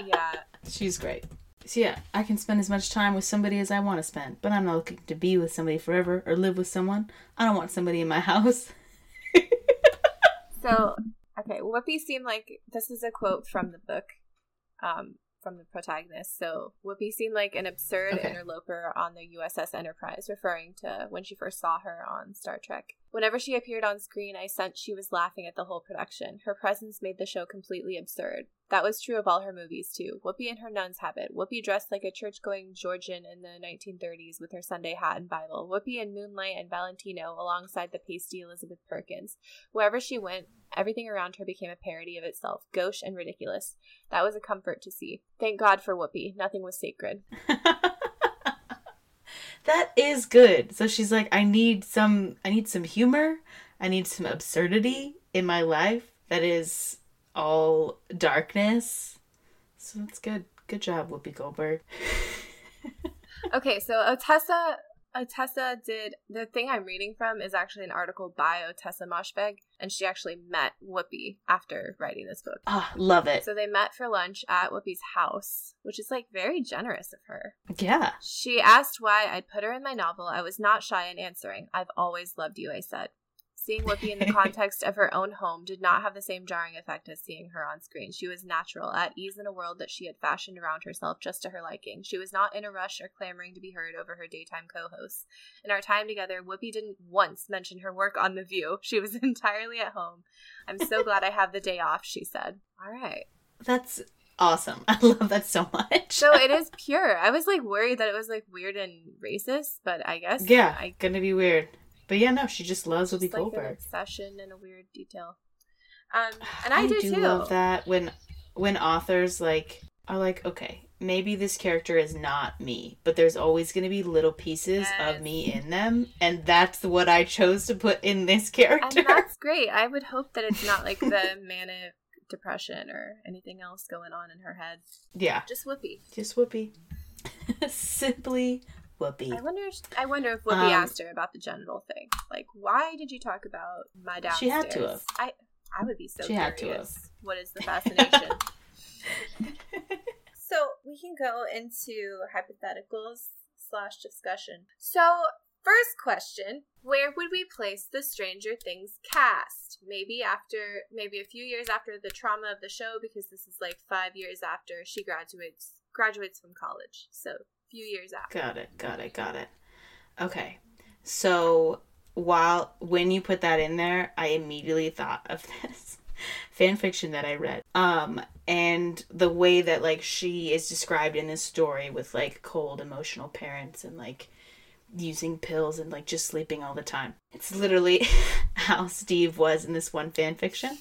Yeah. she's great. So yeah, I can spend as much time with somebody as I want to spend, but I'm not looking to be with somebody forever or live with someone. I don't want somebody in my house. So, okay, Whoopi seemed like this is a quote from the book, um, from the protagonist. So, Whoopi seemed like an absurd Okay. interloper on the USS Enterprise, referring to when she first saw her on Star Trek. Whenever she appeared on screen, I sensed she was laughing at the whole production. Her presence made the show completely absurd. That was true of all her movies, too. Whoopi in her nun's habit. Whoopi dressed like a church going Georgian in the 1930s with her Sunday hat and Bible. Whoopi in Moonlight and Valentino alongside the pasty Elizabeth Perkins. Wherever she went, everything around her became a parody of itself, gauche and ridiculous. That was a comfort to see. Thank God for Whoopi. Nothing was sacred. that is good. So she's like, I need some I need some humor. I need some absurdity in my life that is all darkness. So that's good. Good job, Whoopi Goldberg. Okay, so Ottessa Ottessa did the thing I'm reading from is actually an article by Ottessa Moshfegh, and she actually met Whoopi after writing this book. Ah, love it. So they met for lunch at Whoopi's house, which is like very generous of her. Yeah. She asked why I'd put her in my novel. I was not shy in answering. I've always loved you, I said. Seeing Whoopi in the context of her own home did not have the same jarring effect as seeing her on screen. She was natural, at ease in a world that she had fashioned around herself just to her liking. She was not in a rush or clamoring to be heard over her daytime co hosts. In our time together, Whoopi didn't once mention her work on The View. She was entirely at home. I'm so glad I have the day off, she said. All right. That's awesome. I love that so much. So it is pure. I was like worried that it was like weird and racist, but I guess yeah, I gonna be weird. But yeah, no, she just loves Whoopi like an Goldberg. obsession and a weird detail. Um, and I, do, too. love that when when authors like are like, okay, maybe this character is not me, but there's always going to be little pieces Yes. of me in them, and that's what I chose to put in this character. And that's great. I would hope that it's not like the manic depression or anything else going on in her head. yeah, Just Whoopi. just Whoopi, simply Whoopi. I wonder. I wonder if Whoopi Um, asked her about the genital thing. Like, why did you talk about my downstairs? She had to have. I. I would be so She had to have. What is the fascination? So we can go into hypotheticals slash discussion. So first question: Where would we place the Stranger Things cast? Maybe after, maybe a few years after the trauma of the show, because this is like five years after she graduates graduates from college. So few years after. Got it, got it, got it. Okay. So while when you put that in there, I immediately thought of this fan fiction that I read. Um and the way that like she is described in this story with like cold emotional parents and like using pills and like just sleeping all the time. It's literally how Steve was in this one fan fiction.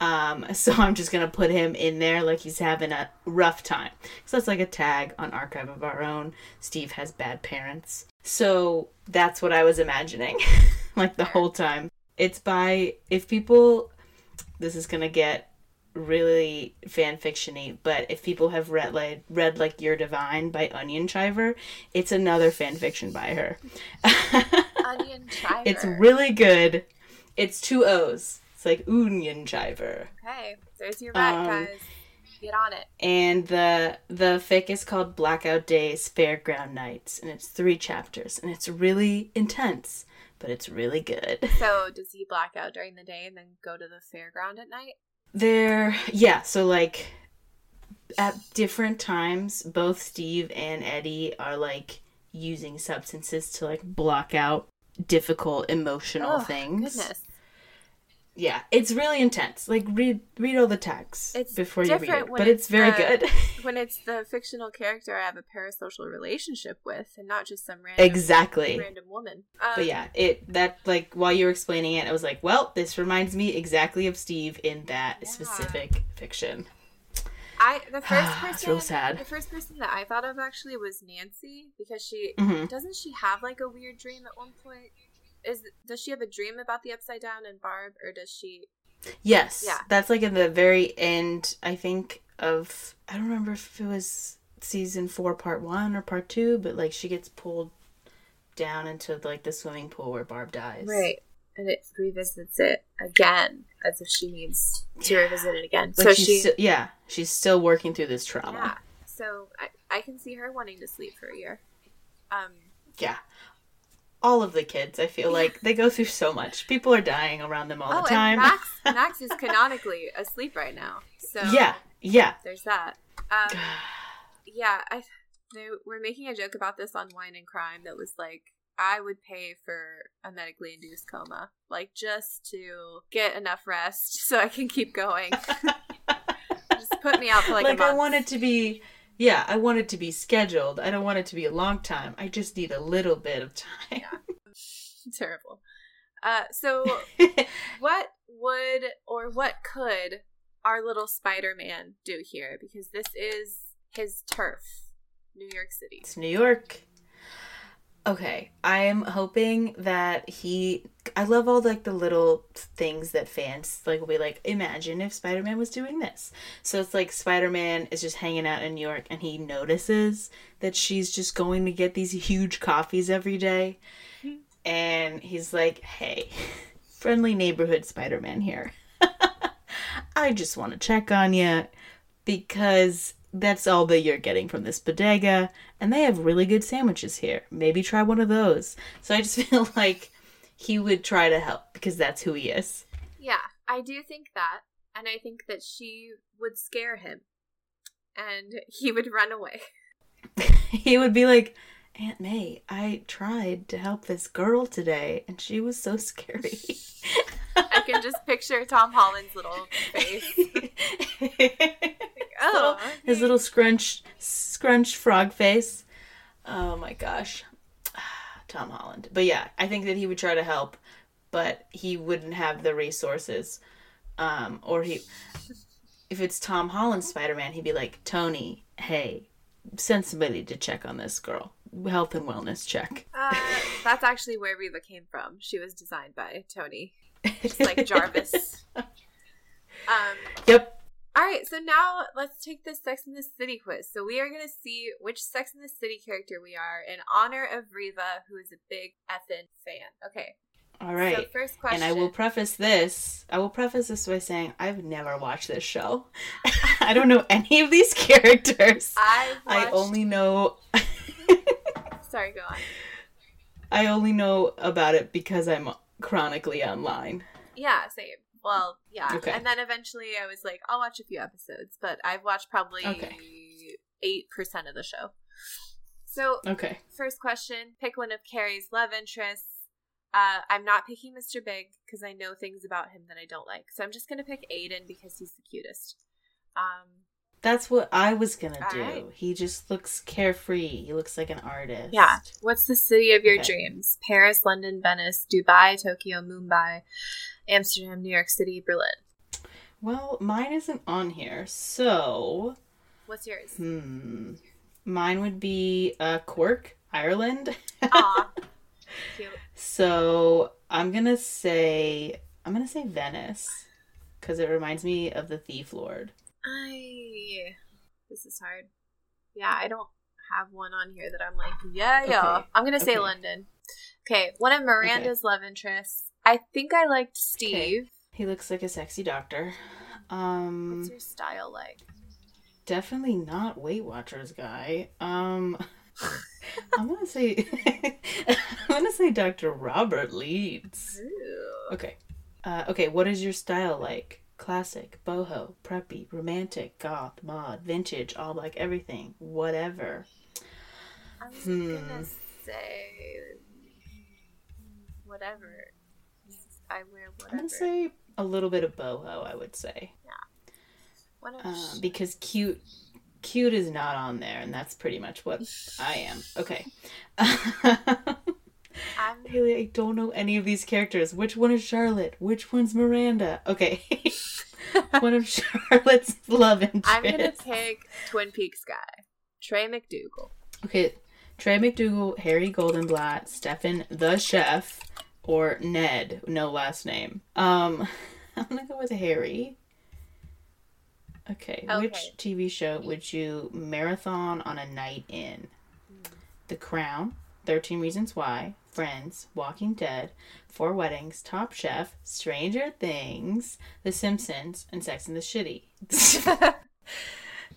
Um, so I'm just gonna put him in there like he's having a rough time. So that's like a tag on Archive of Our Own. Steve has bad parents. So that's what I was imagining, like the whole time. It's by if people. This is gonna get really fan fictiony, but if people have read like read like You're Divine by Onion Chiver, it's another fan fiction by her. Onion Chiver. It's really good. It's two O's. It's like Union Jiver. Okay, there's your bet, Um, guys. Get on it. And the the fic is called Blackout Days Fairground Nights, and it's three chapters, and it's really intense, but it's really good. So does he black out during the day and then go to the fairground at night? They're yeah, so like at different times, both Steve and Eddie are like using substances to like block out difficult emotional Oh, things. Goodness. Yeah, it's really intense. Like read read all the text It's before you read it, but it's, it's very the- good. When it's the fictional character I have a parasocial relationship with and not just some random exactly. random woman. Um, But yeah, it that like while you were explaining it, I was like, well, this reminds me exactly of Steve in that Yeah. specific fiction. I the first person real sad. the first person that I thought of actually was Nancy because she hmm doesn't she have like a weird dream at one point? Is does she have a dream about the upside down and Barb or does she Yes. Yeah. That's like in the very end, I think, of I don't remember if it was season four, part one or part two, but like she gets pulled down into like the swimming pool where Barb dies. Right. And it revisits it again as if she needs to Yeah. revisit it again. Like so she's she yeah, she's still working through this trauma. Yeah. So I, I can see her wanting to sleep for a year. Um Yeah. All of the kids, I feel like they go through so much. People are dying around them all oh, the time. and Max Max is canonically asleep right now. So yeah, yeah. there's that. Um yeah, I they were making a joke about this on Wine and Crime that was like I would pay for a medically induced coma, like just to get enough rest so I can keep going. just put me out for like, like a month. I want it to be yeah, I want it to be scheduled. I don't want it to be a long time. I just need a little bit of time. Terrible. Uh, so what would or what could our little Spider-Man do here? Because this is his turf, New York City. it's New York. Okay, I'm hoping that he. I love all like the little things that fans like will be like. Imagine if Spider Man was doing this. So it's like Spider Man is just hanging out in New York, and he notices that she's just going to get these huge coffees every day, mm-hmm. and he's like, "Hey, friendly neighborhood Spider Man here. I just want to check on you because that's all that you're getting from this bodega, and they have really good sandwiches here. Maybe try one of those. So I just feel like he would try to help because that's who he is. Yeah, I do think that, and I think that she would scare him, and he would run away. he would be like, Aunt May, I tried to help this girl today, and she was so scary. I can just picture Tom Holland's little face. Oh, his little scrunch scrunch frog face. Oh my gosh. Tom Holland. But yeah, I think that he would try to help, but he wouldn't have the resources. Um or he if it's Tom Holland Spider-Man, he'd be like, "Tony, hey, send somebody to check on this girl. Health and wellness check." Uh, that's actually where Reva came from. She was designed by Tony, just like Jarvis. Um, Yep. All right, so now let's take this Sex in the City quiz. So we are going to see which Sex in the City character we are in honor of Reva, who is a big effin fan. Okay, All right. so first question. And I will preface this. I will preface this by saying I've never watched this show. I don't know any of these characters. I've I only know Sorry, go on. I only know about it because I'm chronically online. Yeah, same. Well, yeah. Okay. And then eventually I was like, I'll watch a few episodes, but I've watched probably Okay. 8% of the show. So, Okay. first question pick one of Carrie's love interests. Uh, I'm not picking Mr. Big because I know things about him that I don't like. So I'm just going to pick Aiden because he's the cutest. Um, That's what I was gonna All do. right. He just looks carefree. He looks like an artist. yeah. What's the city of your Okay. dreams? Paris, London, Venice, Dubai, Tokyo, Mumbai, Amsterdam, New York City, Berlin. Well, mine isn't on here, so What's yours? hmm. Mine would be uh, Cork, Ireland. Aw. Cute. So I'm gonna say I'm gonna say Venice because it reminds me of the Thief Lord. I. This is hard. Yeah, I don't have one on here that I'm like, yeah, yeah. Okay. I'm gonna say Okay. London. Okay, one of Miranda's love interests. I think I liked Steve. He looks like a sexy doctor. Um, What's your style like? definitely not Weight Watchers guy. Um, I'm gonna say, I'm gonna say Dr. Robert Leeds. Ooh. Okay. Uh, okay, what is your style like? Classic, boho, preppy, romantic, goth, mod, vintage, all black, everything, whatever. I was Hmm. gonna say whatever. I wear I'm gonna say a little bit of boho. I would say Yeah. whatever. um, because cute, cute is not on there, and that's pretty much what I am. Okay. I'm Haley, I don't know any of these characters. Which one is Charlotte? Which one's Miranda? Okay. one of Charlotte's love interests. I'm gonna pick Twin Peaks guy, Trey MacDougal. Okay, Trey MacDougal, Harry Goldenblatt, Stefan the chef, or Ned, no last name. Um, I'm gonna go with Harry. Okay, okay. which TV show would you marathon on a night in? The Crown, 13 Reasons Why, Friends, Walking Dead, Four Weddings, Top Chef, Stranger Things, The Simpsons, and Sex and the City.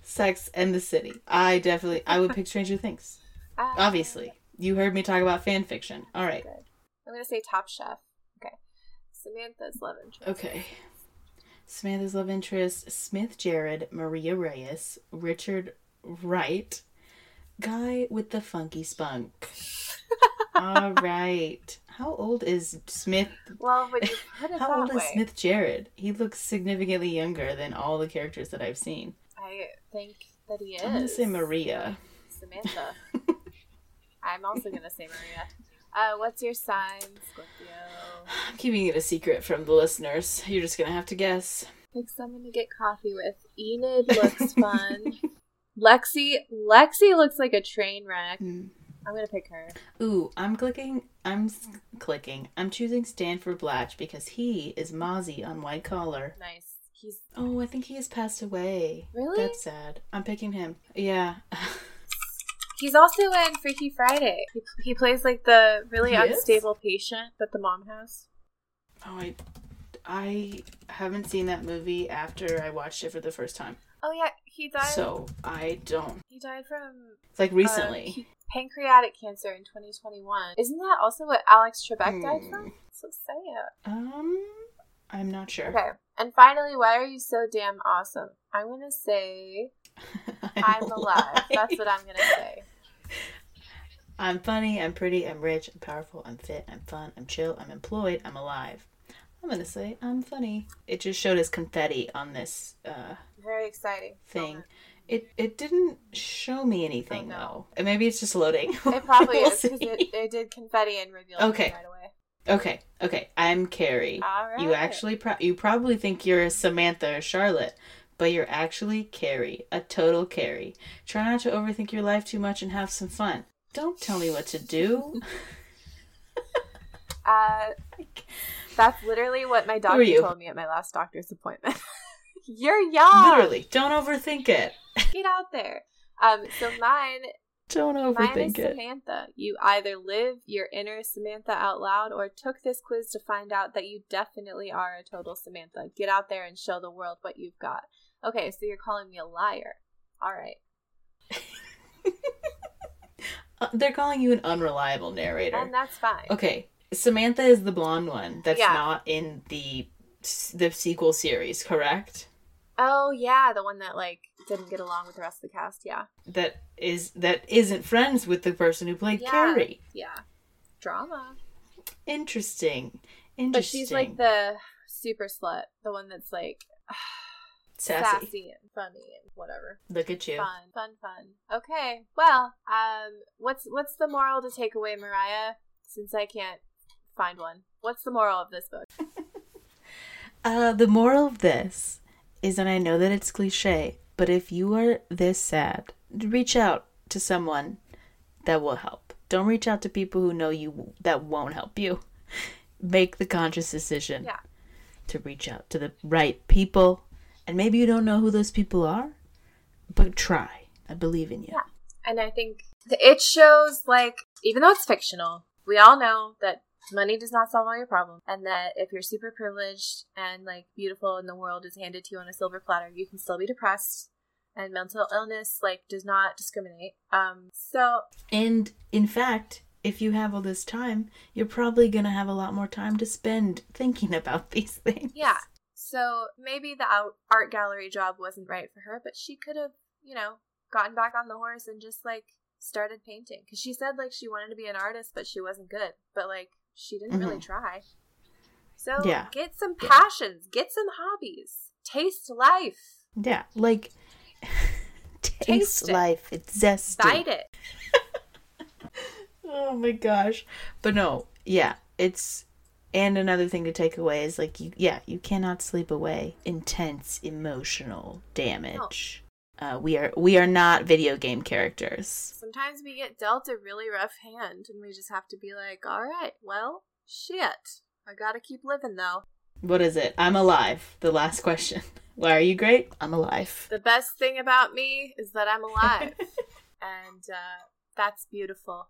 Sex and the City. I definitely, I would pick Stranger Things. Ah, Obviously. You heard me talk about fan fiction. All right. Good. I'm gonna say Top Chef. Okay. Samantha's love interest. Okay. Samantha's love interest Smith Jerrod, Maria Reyes, Richard Wright, guy with the funky spunk. All right. How old is Smith? Well, when you put it How that old is Smith Jerrod? He looks significantly younger than all the characters that I've seen. I think that he is. I'm gonna say Maria. Samantha. I'm also gonna say Maria. Uh, what's your sign, Scorpio? I'm keeping it a secret from the listeners. You're just gonna have to guess. Pick someone to get coffee with. Enid looks fun. Lexi, Lexi looks like a train wreck. Hmm. I'm gonna pick her. Ooh, I'm clicking. I'm s- clicking. I'm choosing Stanford Blatch because he is Mozzie on White Collar. Nice. He's Oh, I think he has passed away. really. That's sad. I'm picking him. Yeah. He's also in Freaky Friday. He, he plays like the really He is? unstable patient that the mom has. Oh, I, I haven't seen that movie after I watched it for the first time. Oh yeah, he died. So I don't. he died from It's like uh, recently. pancreatic cancer in 2021. Isn't that also what Alex Trebek died Hmm. from? So sad. um, I'm not sure. Okay. And finally, why are you so damn awesome? I'm gonna say I'm alive. That's what I'm gonna say. I'm funny, I'm pretty, I'm rich, I'm powerful, I'm fit, I'm fun, I'm chill, I'm employed, I'm alive. I'm gonna say I'm funny. It just showed as confetti on this uh, Very exciting. thing. moment. It it didn't show me anything Oh, no. though. And maybe it's just loading. It probably We'll is because it, it did confetti and revealed Okay. right away. Okay, okay. I'm Carrie. All right. You actually pro- you probably think you're Samantha or Charlotte, but you're actually Carrie, a total Carrie. Try not to overthink your life too much and have some fun. Don't tell me what to do. Uh, that's literally what my doctor told me at my last doctor's appointment. You're young. Literally, don't overthink it. Get out there. Um, so mine, Don't mine is overthink it. Samantha. You either live your inner Samantha out loud or took this quiz to find out that you definitely are a total Samantha. Get out there and show the world what you've got. Okay, so you're calling me a liar. All right. Uh, they're calling you an unreliable narrator. And that's fine. Okay, Samantha is the blonde one that's Yeah. not in the the sequel series, correct? Oh, yeah, the one that, like, didn't get along with the rest of the cast. Yeah. That is that isn't friends with the person who played Yeah. Carrie. Yeah. Drama. Interesting. Interesting. But she's like the super slut, the one that's like sassy. sassy, and funny and whatever. Look at you. Fun, fun, fun. Okay, well, um, what's what's the moral to take away, Mariah? Since I can't find one, what's the moral of this book? Uh, the moral of this is, and I know that it's cliche, but if you are this sad, reach out to someone that will help. Don't reach out to people who know you that won't help you. Make the conscious decision Yeah. to reach out to the right people. And maybe you don't know who those people are, but try. I believe in you. Yeah. And I think th- it shows like even though it's fictional, we all know that money does not solve all your problems, and that if you're super privileged and like beautiful and the world is handed to you on a silver platter, you can still be depressed. And mental illness like does not discriminate. Um, so And in fact, if you have all this time, you're probably going to have a lot more time to spend thinking about these things. Yeah. So maybe the art gallery job wasn't right for her, but she could have, you know, gotten back on the horse and just like started painting. Because she said like she wanted to be an artist, but she wasn't good. But like she didn't really mm-hmm. try. So Yeah. get some Yeah. passions, get some hobbies, taste life, Yeah, like taste Taste it. life. It's zesty. bite it. Oh my gosh. But no, yeah, it's and another thing to take away is like you yeah, you cannot sleep away intense emotional damage. Uh, we are we are not video game characters. Sometimes we get dealt a really rough hand, and we just have to be like, all right, well, shit. I gotta keep living though. What is it? I'm alive. The last question. Why are you great? I'm alive. The best thing about me is that I'm alive. and uh, that's beautiful.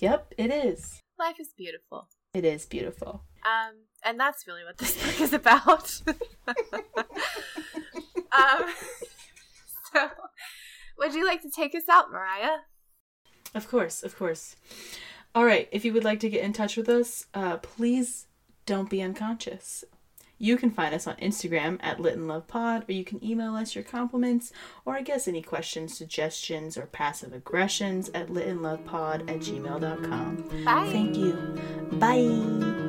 Yep, it is. Life is beautiful. It is beautiful. Um, and that's really what this book is about. um, so, would you like to take us out, Mariah? Of course, of course. All right, if you would like to get in touch with us, uh, please don't be unconscious. You can find us on Instagram at Lit in Love Pod, or you can email us your compliments, or I guess any questions, suggestions, or passive aggressions at litinlovepod at gmail.com. Bye. Thank you. Bye.